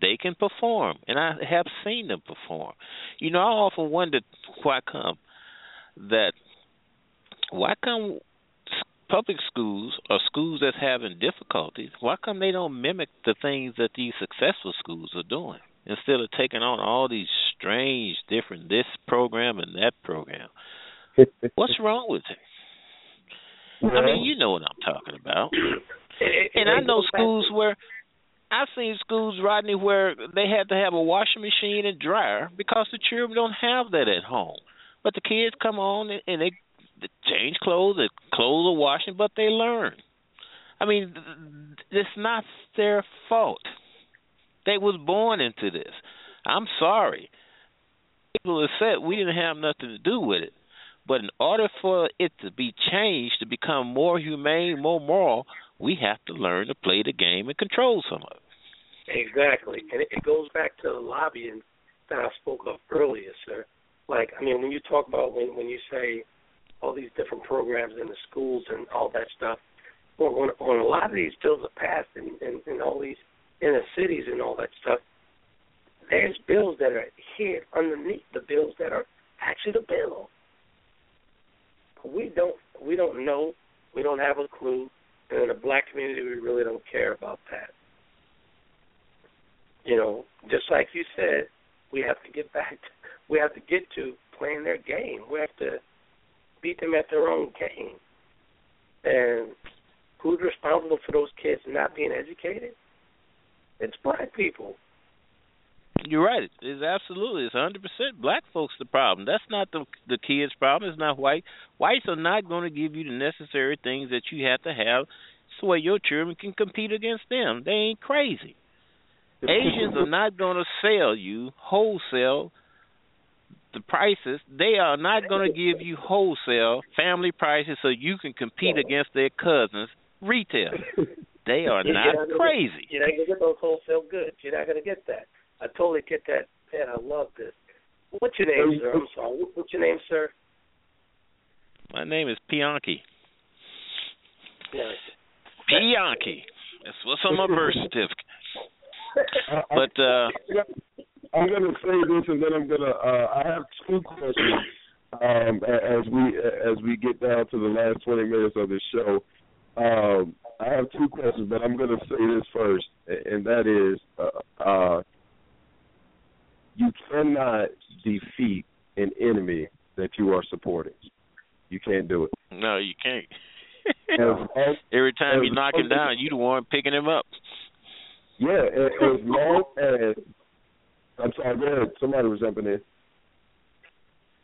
they can perform, and I have seen them perform. You know, I often wonder why come that why come public schools or schools that's having difficulties, why come they don't mimic the things that these successful schools are doing instead of taking on all these strange, different this program and that program? (laughs) What's wrong with it? I mean, you know what I'm talking about. (clears throat) and I know schools where I've seen schools, Rodney, where they had to have a washing machine and dryer because the children don't have that at home. But the kids come on and they change clothes, the clothes are washing, but they learn. I mean, it's not their fault. They was born into this. I'm sorry. People have said we didn't have nothing to do with it. But in order for it to be changed to become more humane, more moral, we have to learn to play the game and control some of it. Exactly, and it, goes back to the lobbying that I spoke of earlier, sir. Like, I mean, when you talk about when when you say all these different programs in the schools and all that stuff, when, when, when a lot of these bills are passed in, in, in all these inner cities and all that stuff, there's bills that are hid underneath the bills that are actually the bill. We don't we don't know. We don't have a clue. And in the black community, we really don't care about that. You know, just like you said, we have to get back. To, we have to get to playing their game. We have to beat them at their own game. And who's responsible for those kids not being educated? It's black people. You're right. It's absolutely it's hundred percent black folks the problem. That's not the the kids' problem. It's not white. Whites are not going to give you the necessary things that you have to have so that your children can compete against them. They ain't crazy. Asians are not going to sell you wholesale the prices. They are not going to give you wholesale family prices so you can compete against their cousins retail. (laughs) They are not crazy. Get, you're not gonna get those wholesale goods. You're not gonna get that. I totally get that. Man, I love this. What's your name, sir? I'm sorry. What's your name, sir? My name is Pianki. Yeah. Pianki. That's what's on my birth certificate. (laughs) I- I- But uh I'm gonna say this, and then I'm gonna. Uh, I have two questions um, as we as we get down to the last 20 minutes of the show. Um, I have two questions, but I'm gonna say this first, and that is, uh, uh, you cannot defeat an enemy that you are supporting. You can't do it. no, you can't. As (laughs) Every time you as knock long him down, you the one picking him up. Yeah, a- as long as I'm sorry, go ahead. Somebody was jumping in.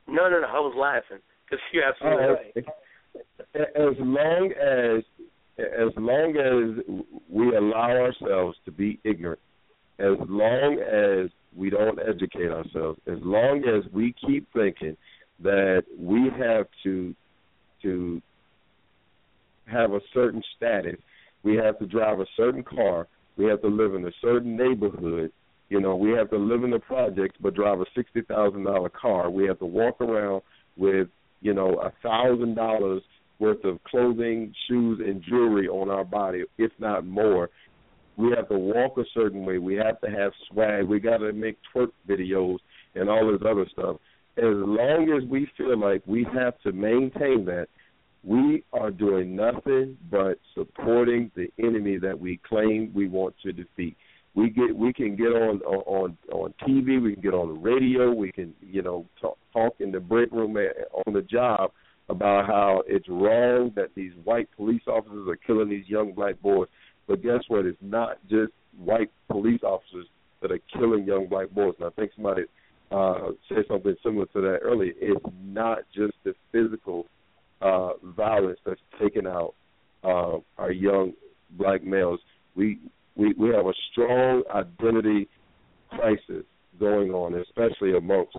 No, no, no. I was laughing because you're absolutely Uh, right. as long as as long as we allow ourselves to be ignorant, as long as we don't educate ourselves, as long as we keep thinking that we have to to have a certain status, we have to drive a certain car, we have to live in a certain neighborhood, you know, we have to live in the projects but drive a sixty thousand dollar car, we have to walk around with, you know, a thousand dollars worth of clothing, shoes, and jewelry on our body, if not more. We have to walk a certain way. We have to have swag. We got to make twerk videos and all this other stuff. As long as we feel like we have to maintain that, we are doing nothing but supporting the enemy that we claim we want to defeat. We get we can get on on on TV, we can get on the radio, we can you know talk, talk in the break room on the job about how it's wrong that these white police officers are killing these young black boys. But guess what? It's not just white police officers that are killing young black boys. And I think somebody uh, said something similar to that earlier. It's not just the physical uh, violence that's taking out uh, our young black males. We we we have a strong identity crisis going on, especially amongst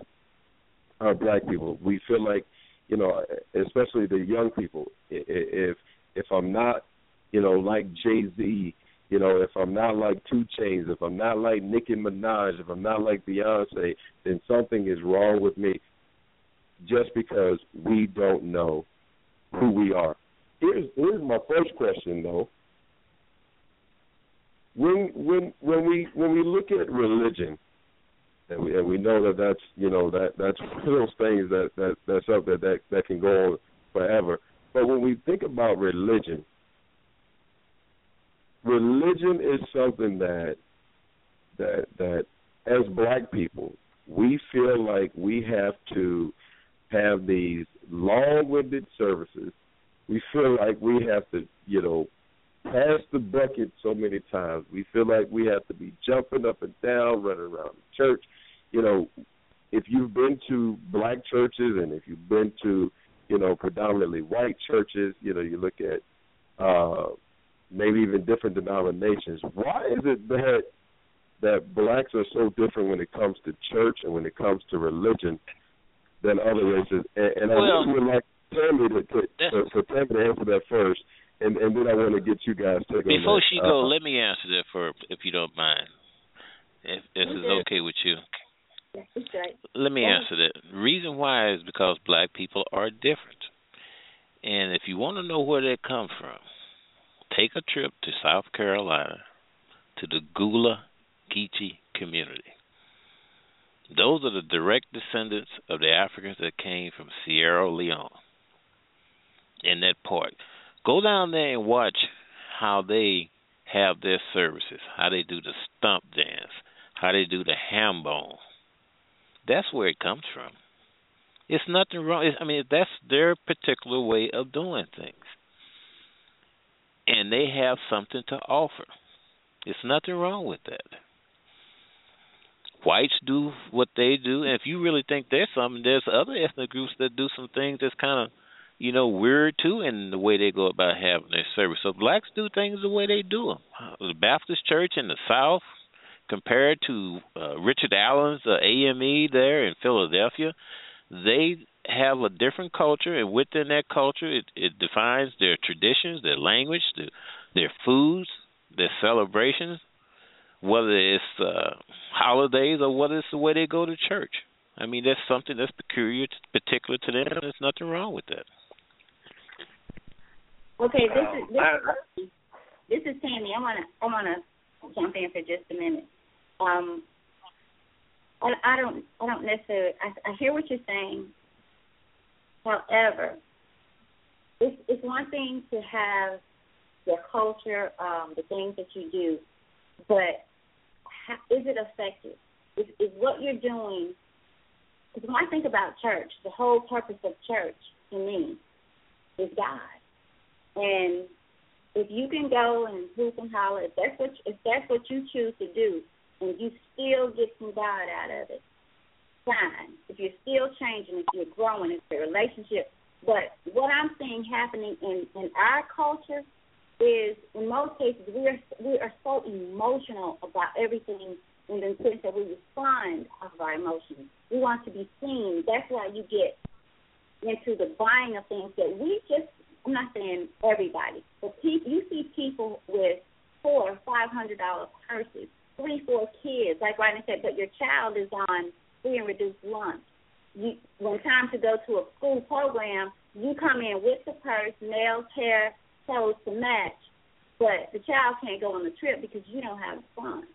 our black people. We feel like, you know, especially the young people. If if I'm not, you know, like Jay Z, you know, if I'm not like 2 Chainz, if I'm not like Nicki Minaj, if I'm not like Beyonce, then something is wrong with me. Just because we don't know who we are. Here's here's my first question though. When when when we when we look at religion, and we and we know that that's you know that that's (laughs) one of those things that that that's up there that that can go on forever. But when we think about religion, religion is something that that that as black people we feel like we have to have these long-winded services. We feel like we have to, you know, pass the bucket so many times. We feel like we have to be jumping up and down, running around the church. You know, if you've been to black churches and if you've been to, you know, predominantly white churches, you know, you look at uh maybe even different denominations. Why is it that that blacks are so different when it comes to church and when it comes to religion than other races? And, and I Well, really would like Tammy to, to, to for Tammy to answer that first, and and then I want to get you guys take on Before that. she Uh, go, let me answer that for if you don't mind. If if it's okay with you. Let me answer that. Reason why is because black people are different. And if you want to know where they come from, take a trip to South Carolina to the Gullah Geechee community. Those are the direct descendants of the Africans that came from Sierra Leone in that part. Go down there and watch how they have their services, how they do the stump dance, how they do the ham bone. That's where it comes from. It's nothing wrong. I mean, that's their particular way of doing things. And they have something to offer. It's nothing wrong with that. Whites do what they do, and if you really think there's something, there's other ethnic groups that do some things that's kind of, you know, weird too in the way they go about having their service. So blacks do things the way they do them. The Baptist Church in the South, compared to uh, Richard Allen's uh, AME there in Philadelphia, they have a different culture, and within that culture, it, it defines their traditions, their language, their, their foods, their celebrations, whether it's uh, holidays or whether it's the way they go to church. I mean, that's something that's peculiar, particular to them. And there's nothing wrong with that. Okay, this is this, is this is Tammy. I wanna I wanna jump in for just a minute. Um, I, I don't I don't necessarily I, I hear what you're saying. However, it's it's one thing to have your culture, um, the things that you do, but how, is it effective? Is, is what you're doing? Because when I think about church, the whole purpose of church to me is God. And if you can go and hoop and holler, if that's what if that's what you choose to do, and you still get some God out of it, fine. If you're still changing, if you're growing, if your relationship. But what I'm seeing happening in in our culture is, in most cases, we are we are so emotional about everything in the sense that we respond off of our emotions. We want to be seen. That's why you get into the buying of things that we just I'm not saying everybody, but people you see people with four or five hundred dollar purses, three, four kids, like Rodney said, but your child is on free and reduced lunch. You when time to go to a school program, you come in with the purse, nails, hair, clothes to match, but the child can't go on the trip because you don't have the funds,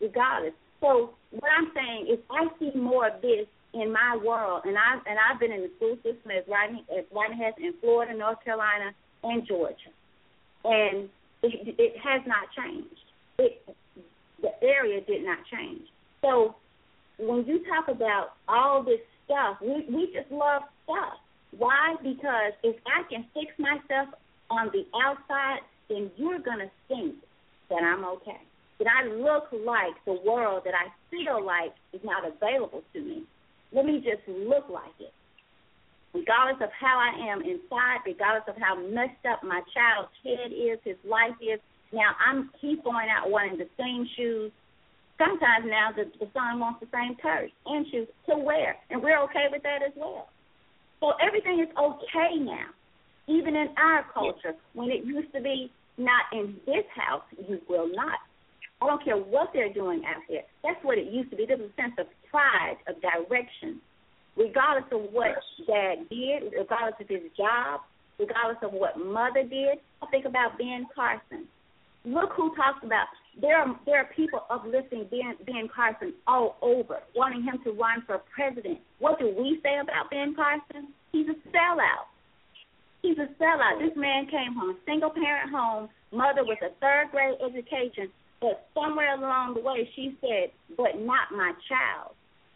regardless. So what I'm saying is I see more of this in my world, and I and I've been in the school system as Rodney as Rodney has in Florida, North Carolina, and Georgia, and it, it has not changed. It the area did not change. So when you talk about all this stuff, we we just love stuff. Why? Because if I can fix myself on the outside, then you're gonna think that I'm okay. That I look like the world that I feel like is not available to me. Let me just look like it. Regardless of how I am inside, regardless of how messed up my child's head is, his life is. Now I'm he's going out wearing the same shoes. Sometimes now the, the son wants the same purse and shoes to wear, and we're okay with that as well. So everything is okay now, even in our culture. When it used to be not in this house, you will not. I don't care what they're doing out there. That's what it used to be. There's a sense of pride, of direction, regardless of what dad did, regardless of his job, regardless of what mother did. I think about Ben Carson. Look who talks about there are there are people uplifting Ben Ben Carson all over, wanting him to run for president. What do we say about Ben Carson? He's a sellout. He's a sellout. This man came a single parent home, mother with a third grade education, but somewhere along the way she said, But not my child.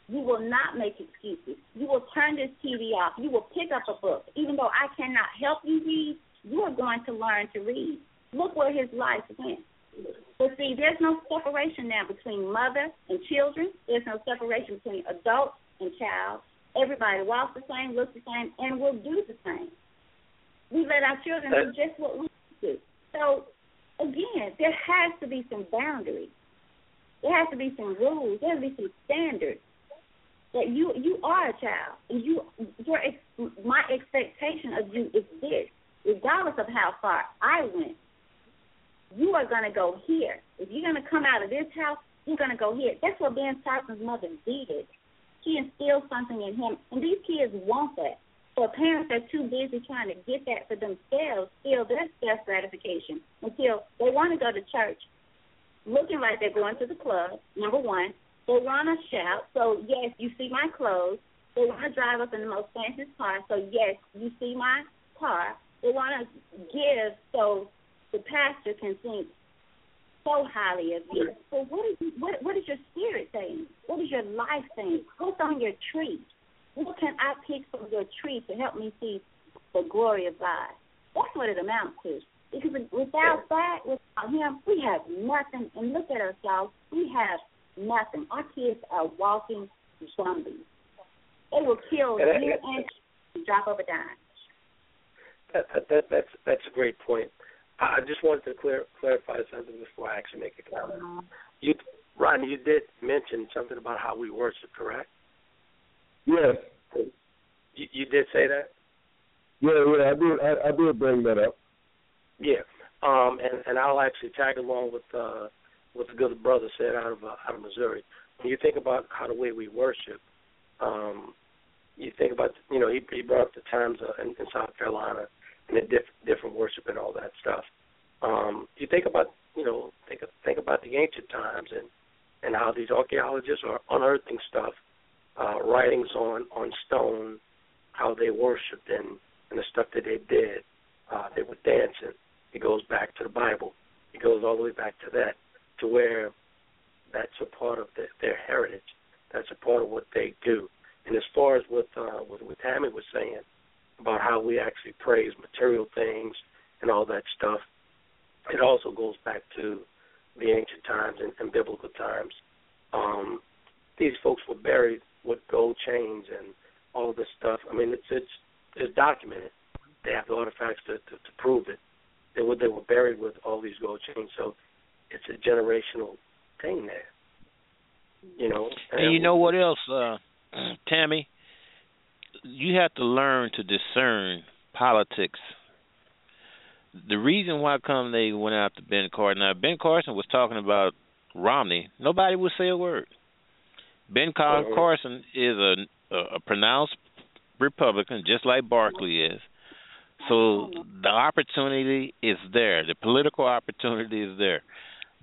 You will not make excuses. You will turn this TV off. You will pick up a book. Even though I cannot help you read, you are going to learn to read. Look where his life went. But see, there's no separation now between mother and children. There's no separation between adult and child. Everybody walks the same, looks the same, and will do the same. We let our children do just what we do. So, again, there has to be some boundaries. There has to be some rules. There has to be some standards. That you you are a child, and you your ex- my expectation of you is this, regardless of how far I went you are going to go here. If you're going to come out of this house, you're going to go here. That's what Ben Carson's mother did. she instills something in him, and these kids want that. So parents are too busy trying to get that for themselves, feel their self gratification until they want to go to church, looking like they're going to the club. Number one, they want to shout. So yes, you see my clothes. They want to drive up in the most fanciest car. So yes, you see my car. They want to give so the pastor can think so highly of you. So what is what what is your spirit saying? What is your life saying? What's on your tree? What can I pick from your tree to help me see the glory of God? That's what it amounts to. Because without that, without Him, we have nothing. And look at us, y'all. We have nothing. Our kids are walking zombies. They will kill you and drop of a dime. That, that, that, that's that's a great point. I just wanted to clear, clarify something before I actually make a comment. Mm-hmm. You, Ron, you did mention something about how we worship, correct? Yes. You, you did say that. Yeah, yeah, I did. I, I did bring that up. Yeah. Um, and and I'll actually tag along with uh, what the good brother said out of uh, out of Missouri. When you think about how the way we worship, um, you think about you know he he brought up the times uh, in, in South Carolina and the diff, different worship and all that stuff. Um, you think about you know think think about the ancient times and and how these archaeologists are unearthing stuff, uh, writings on on stone, how they worshipped and and the stuff that they did. Uh, they were dancing. It goes back to the Bible. It goes all the way back to that, to where that's a part of the, their heritage. That's a part of what they do. And as far as what uh, what, what Tammy was saying about how we actually praise material things and all that stuff, it also goes back to the ancient times and, and biblical times. Um, these folks were buried with gold chains and all this stuff. I mean, it's it's it's documented. They have the artifacts to, to, to prove it. They were they were buried with all these gold chains, so it's a generational thing there. You know. And, And you know what else, uh, (clears throat) Tammy? You have to learn to discern politics. The reason why come they went after Ben Carson. Now Ben Carson was talking about Romney. Nobody would say a word. Ben Car-. Carson is a, a a pronounced Republican, just like Barkley is. So the opportunity is there. The political opportunity is there.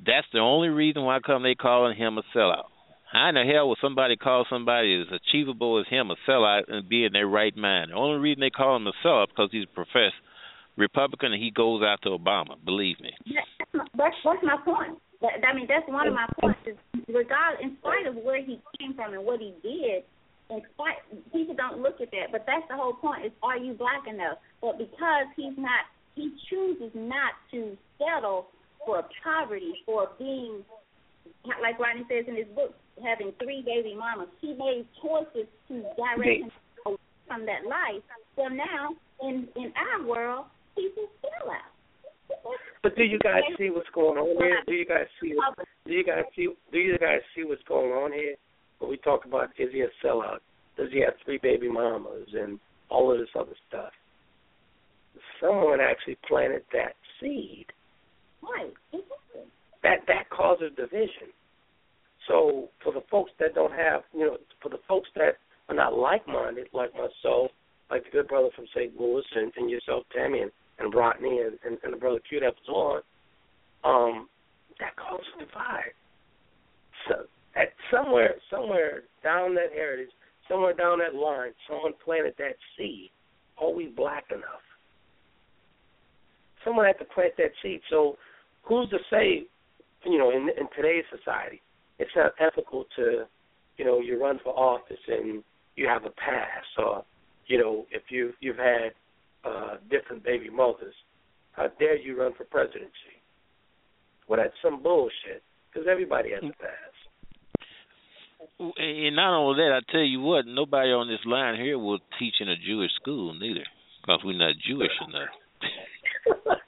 That's the only reason why come they calling him a sellout. How in the hell would somebody call somebody as achievable as him a sellout and be in their right mind? The only reason they call him a sellout because he's a professed Republican and he goes after Obama. Believe me. That's my, that's, that's my point. I mean, that's one of my points. Is regard, in spite of where he came from and what he did, in spite people don't look at that. But that's the whole point: is are you black enough? But because he's not, he chooses not to settle for poverty, for being, like Rodney says in his book, having three baby mamas. He made choices to direct him away from that life. So now, in in our world, he's a sellout. But do you guys see what's going on here? Do you guys see? Do you guys see? Do you guys see what's going on here? When we talk about is he a sellout? Does he have three baby mamas and all of this other stuff? Someone actually planted that seed. Right. That that causes division. So for the folks that don't have, you know, for the folks that are not like-minded, like myself, like the good brother from St. Louis, and, and yourself, Tammy, and, and Rodney, and, and, and the brother Q that was on, um, that causes divide. So at somewhere, somewhere down that heritage, somewhere down that line, someone planted that seed. Are we black enough? Someone had to plant that seed. So who's to say, you know, in in today's society, it's not ethical to, you know, you run for office and you have a past, or, you know, if you you've had uh, different baby mothers, how dare you run for presidency? Well, that's some bullshit because everybody has a past. And not only that, I tell you what, nobody on this line here will teach in a Jewish school neither, because we're not Jewish enough. (laughs)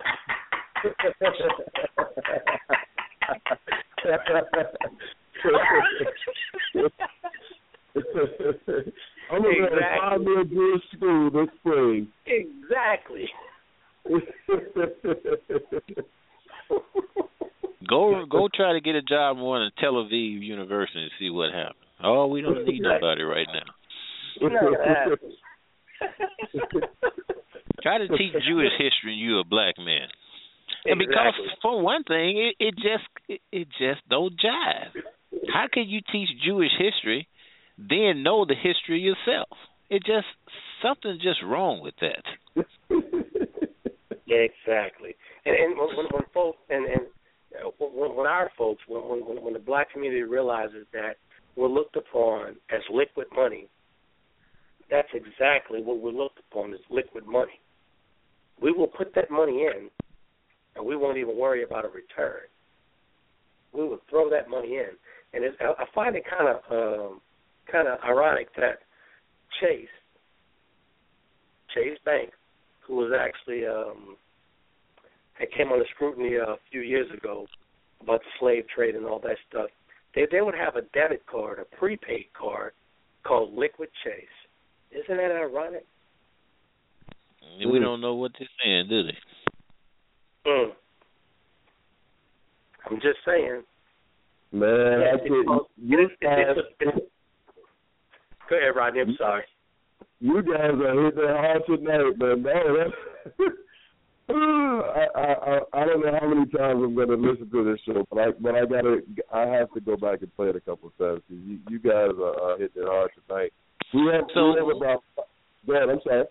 (laughs) (laughs) (laughs) I'm going to Exactly. five year Jewish school this (laughs) spring. Exactly. Go go try to get a job in one of Tel Aviv University and see what happens. Oh, we don't need nobody right now. It's not gonna happen. Try to teach Jewish history and you're a black man. And because for one thing, it, it just it, it just don't jive. How can you teach Jewish history, then know the history yourself? It just something's just wrong with that. Yeah, (laughs) exactly. And and when when, folks and and when, when our folks when, when when the black community realizes that we're looked upon as liquid money, that's exactly what we're looked upon as liquid money. We will put that money in, and we won't even worry about a return. We will throw that money in, and it's, I I find it kind of um, kind of ironic that Chase Chase Bank who was actually um had came under scrutiny a few years ago about the slave trade and all that stuff. They they would have a debit card, a prepaid card called Liquid Chase. Isn't that ironic? We don't know what they're saying, do they? Mm. I'm just saying. Man, Yeah, I it's tell you, it's- it's- it's- it's- Go ahead, Rodney. I'm sorry. you guys are hitting it hard tonight, man. No, that's, (laughs) I, I I I don't know how many times I'm going to listen to this show, but I but I gotta I have to go back and play it a couple of times because you you guys are, are hitting it hard tonight. We have, So- we have about. Go ahead. I'm sorry.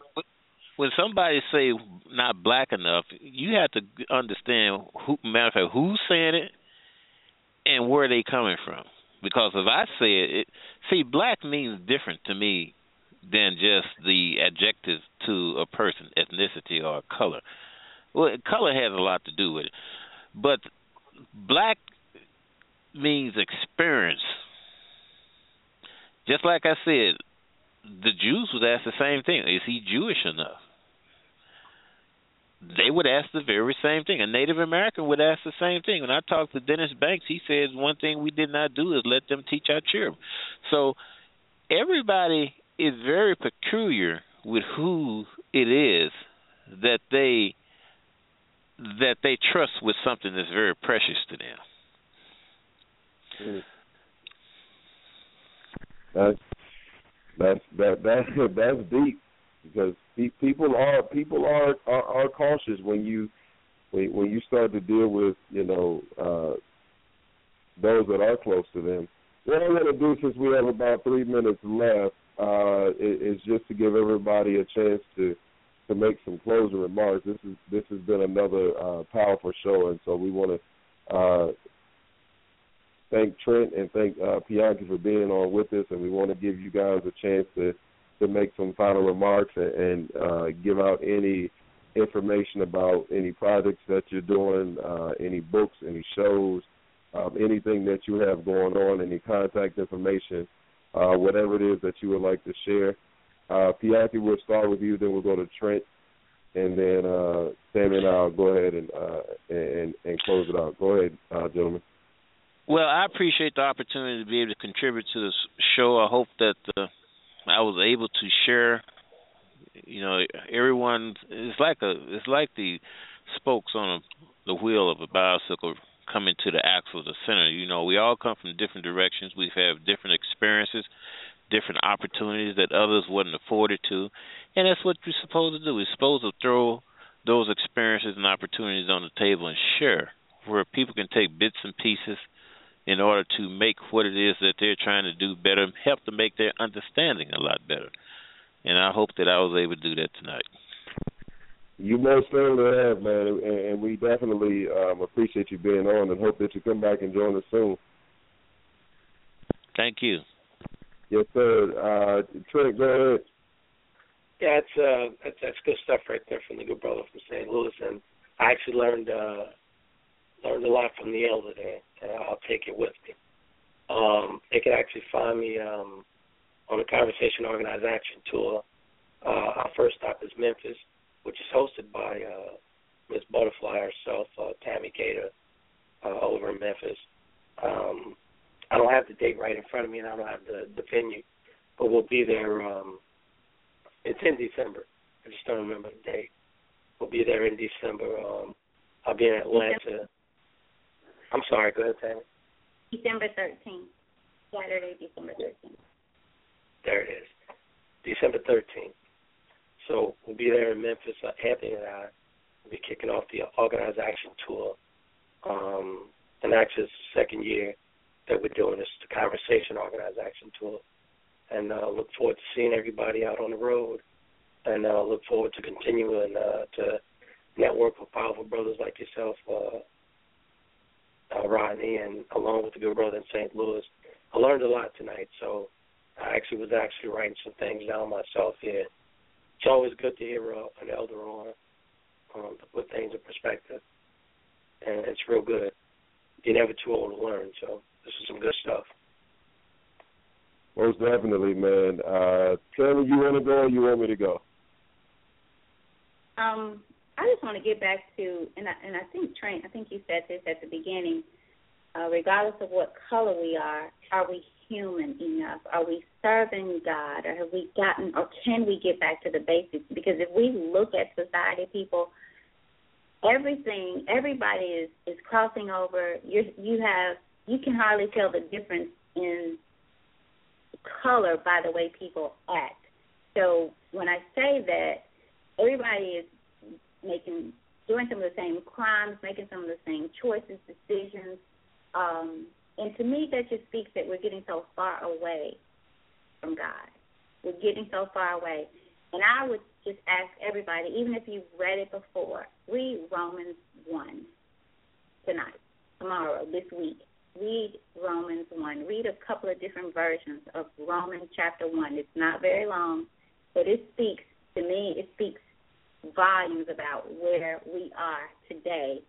When somebody say not black enough, you have to understand who matter of fact who's saying it and where they coming from. Because if I say it, it see black means different to me than just the adjective to a person, ethnicity or color. Well, color has a lot to do with it, but black means experience. Just like I said, the Jews would ask the same thing: Is he Jewish enough? They would ask the very same thing. A Native American would ask the same thing. When I talked to Dennis Banks, he says one thing we did not do is let them teach our children. So everybody is very peculiar with who it is that they that they trust with something that's very precious to them. That's that's that that that's deep because people are people are, are are cautious when you when you start to deal with you know uh those that are close to them. What I'm going to do since we have about three minutes left uh, is, just to give everybody a chance to to make some closing remarks. This is this has been another uh, powerful show, and so we want to uh, thank Trent and thank uh, Pianki for being on with us, and we want to give you guys a chance to to make some final remarks and, and uh, give out any information about any projects that you're doing, uh, any books, any shows, um, anything that you have going on, any contact information, uh, whatever it is that you would like to share. Uh, Pianki, we'll start with you, then we'll go to Trent, and then uh, Sammy and I'll go ahead and uh, and and close it out. Go ahead, uh, gentlemen. Well, I appreciate the opportunity to be able to contribute to this show. I hope that uh, I was able to share. You know, everyone. It's like a. It's like the spokes on a, the wheel of a bicycle coming to the axle, the center. You know, we all come from different directions. We have different experiences, different opportunities that others wasn't afforded to, and that's what we're supposed to do. We're supposed to throw those experiences and opportunities on the table and share, where people can take bits and pieces in order to make what it is that they're trying to do better, help to make their understanding a lot better. And I hope that I was able to do that tonight. You most certainly have, man, and, and we definitely um, appreciate you being on, and hope that you come back and join us soon. Thank you. Yes, sir. Uh, Trent, go ahead. Yeah, it's uh that's that's good stuff right there from the good brother from St. Louis and I actually learned uh learned a lot from the elder there and I'll take it with me. Um they can actually find me um on the Conversation Organized Action Tour. Uh our first stop is Memphis, which is hosted by uh Miss Butterfly herself, uh Tammy Gator, uh over in Memphis. Um I don't have the date right in front of me and I don't have the, the venue. But we'll be there um it's in December. I just don't remember the date. We'll be there in December. Um, I'll be in Atlanta. I'm sorry. Go ahead, Tammy. December 13th. Saturday, December 13th. There it is. December 13th. So we'll be there in Memphis. Uh, Anthony and I will be kicking off the Organized Action Tour. Um, and actually, it's the second year that we're doing this, the Conversation Organized Action Tour. And uh, look forward to seeing everybody out on the road. And uh, look forward to continuing uh, to network with powerful brothers like yourself, uh, uh, Rodney, and along with the good brother in St. Louis. I learned a lot tonight, so I actually was actually writing some things down myself here. It's always good to hear uh, an elder on um, to put things in perspective, and it's real good. You're never too old to learn, so this is some good stuff. Most definitely, man. Uh, tell me you want to go or you want me to go? Um, I just want to get back to, and I, and I think Trent, I think you said this at the beginning. Uh, regardless of what color we are, are we human enough? Are we serving God, or have we gotten, or can we get back to the basics? Because if we look at society, people, everything, everybody is is crossing over. You you have you can hardly tell the difference in color by the way people act. So when I say that, everybody is making doing some of the same crimes, making some of the same choices, decisions. Um, and to me, that just speaks that we're getting so far away from God. We're getting so far away. And I would just ask everybody, even if you've read it before, read Romans 1 tonight, tomorrow, this week. Read Romans 1. Read a couple of different versions of Romans chapter 1. It's not very long, but it speaks, to me, it speaks volumes about where we are today,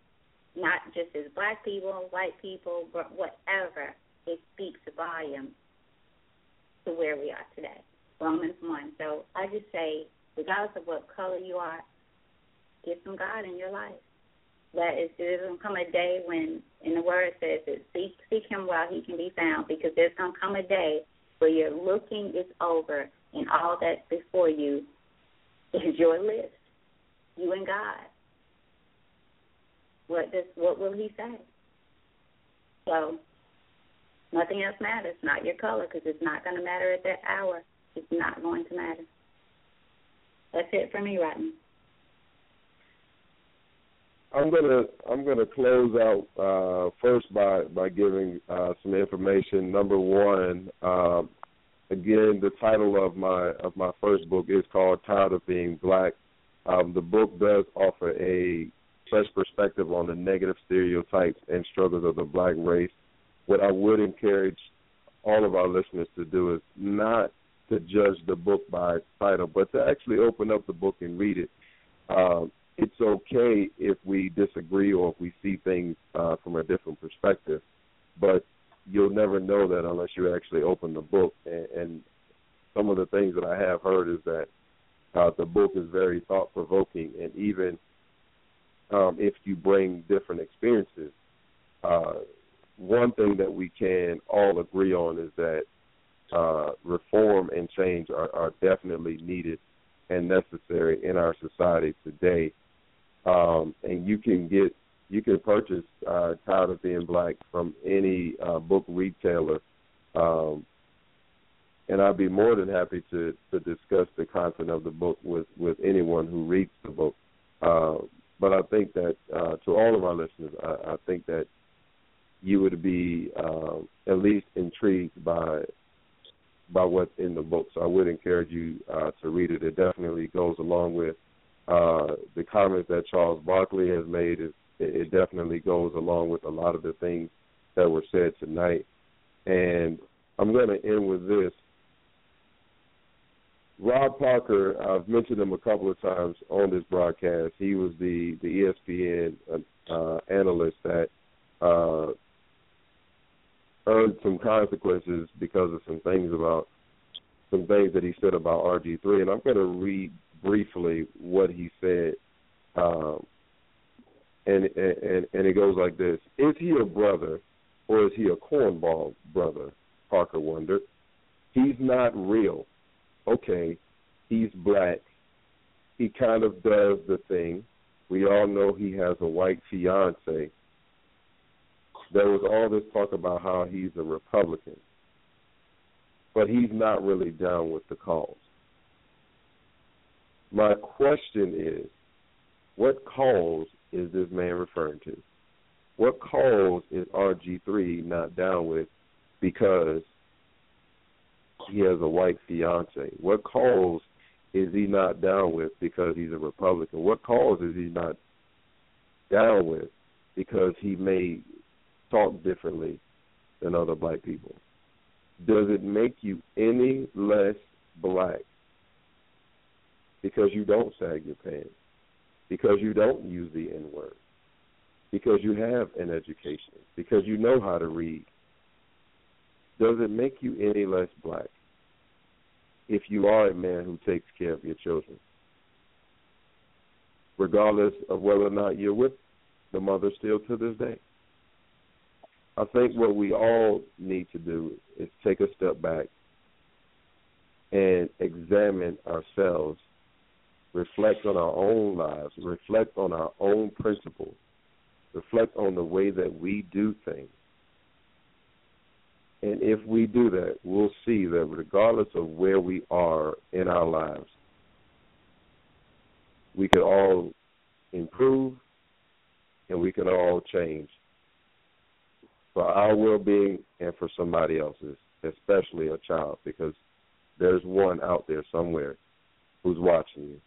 not just as black people, white people, but whatever. It speaks volumes to where we are today. Romans 1. So I just say, regardless of what color you are, get some God in your life. That is, there's going to come a day when, in the Word says that seek, seek Him while He can be found, because there's going to come a day where your looking is over and all that's before you is your list you and God. What does what will He say? So nothing else matters. Not your color, because it's not going to matter at that hour. It's not going to matter. That's it for me, Rodney. I'm gonna I'm gonna close out uh, first by by giving uh, some information. Number one, uh, again, the title of my of my first book is called "Tired of Being Black." Um, the book does offer a fresh perspective on the negative stereotypes and struggles of the black race. What I would encourage all of our listeners to do is not to judge the book by its title, but to actually open up the book and read it. Um, it's okay if we disagree or if we see things uh, from a different perspective, but you'll never know that unless you actually open the book. And, and some of the things that I have heard is that uh, the book is very thought provoking, and even um, if you bring different experiences, uh, one thing that we can all agree on is that uh, reform and change are, are definitely needed and necessary in our society today. Um, and you can get you can purchase uh, "Tired of Being Black" from any uh, book retailer. Um, and I'd be more than happy to to discuss the content of the book with with anyone who reads the book. Uh, but I think that uh, to all of our listeners, I, I think that you would be uh, at least intrigued by by what's in the book. So I would encourage you uh, to read it. It definitely goes along with uh, the comments that Charles Barkley has made. It, it definitely goes along with a lot of the things that were said tonight. And I'm going to end with this. Rob Parker, I've mentioned him a couple of times on this broadcast. He was the the ESPN uh, analyst that uh, earned some consequences because of some things about some things that he said about RG3, and I'm going to read briefly what he said. Um, and, and and it goes like this: Is he a brother, or is he a cornball brother? Parker wondered. He's not real okay, he's black. He kind of does the thing. We all know he has a white fiance. There was all this talk about how he's a Republican. but he's not really down with the cause. My question is, what cause is this man referring to? What cause is RG3 not down with because he has a white fiance? What cause is he not down with because he's a Republican? What cause is he not down with because he may talk differently than other black people? Does it make you any less black because you don't sag your pants, because you don't use the N word, because you have an education, because you know how to read? Does it make you any less black if you are a man who takes care of your children? Regardless of whether or not you're with the mother still to this day. I think what we all need to do is take a step back and examine ourselves, reflect on our own lives, reflect on our own principles, reflect on the way that we do things. And if we do that, we'll see that regardless of where we are in our lives, we can all improve and we can all change for our well being and for somebody else's, especially a child, because there's one out there somewhere who's watching you.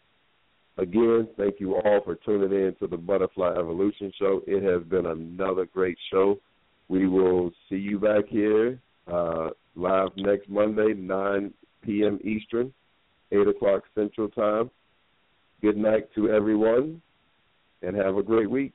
Again, thank you all for tuning in to the Butterfly Evolution Show. It has been another great show. We will see you back here uh, live next Monday, 9 p.m. Eastern, 8 o'clock Central Time. Good night to everyone, and have a great week.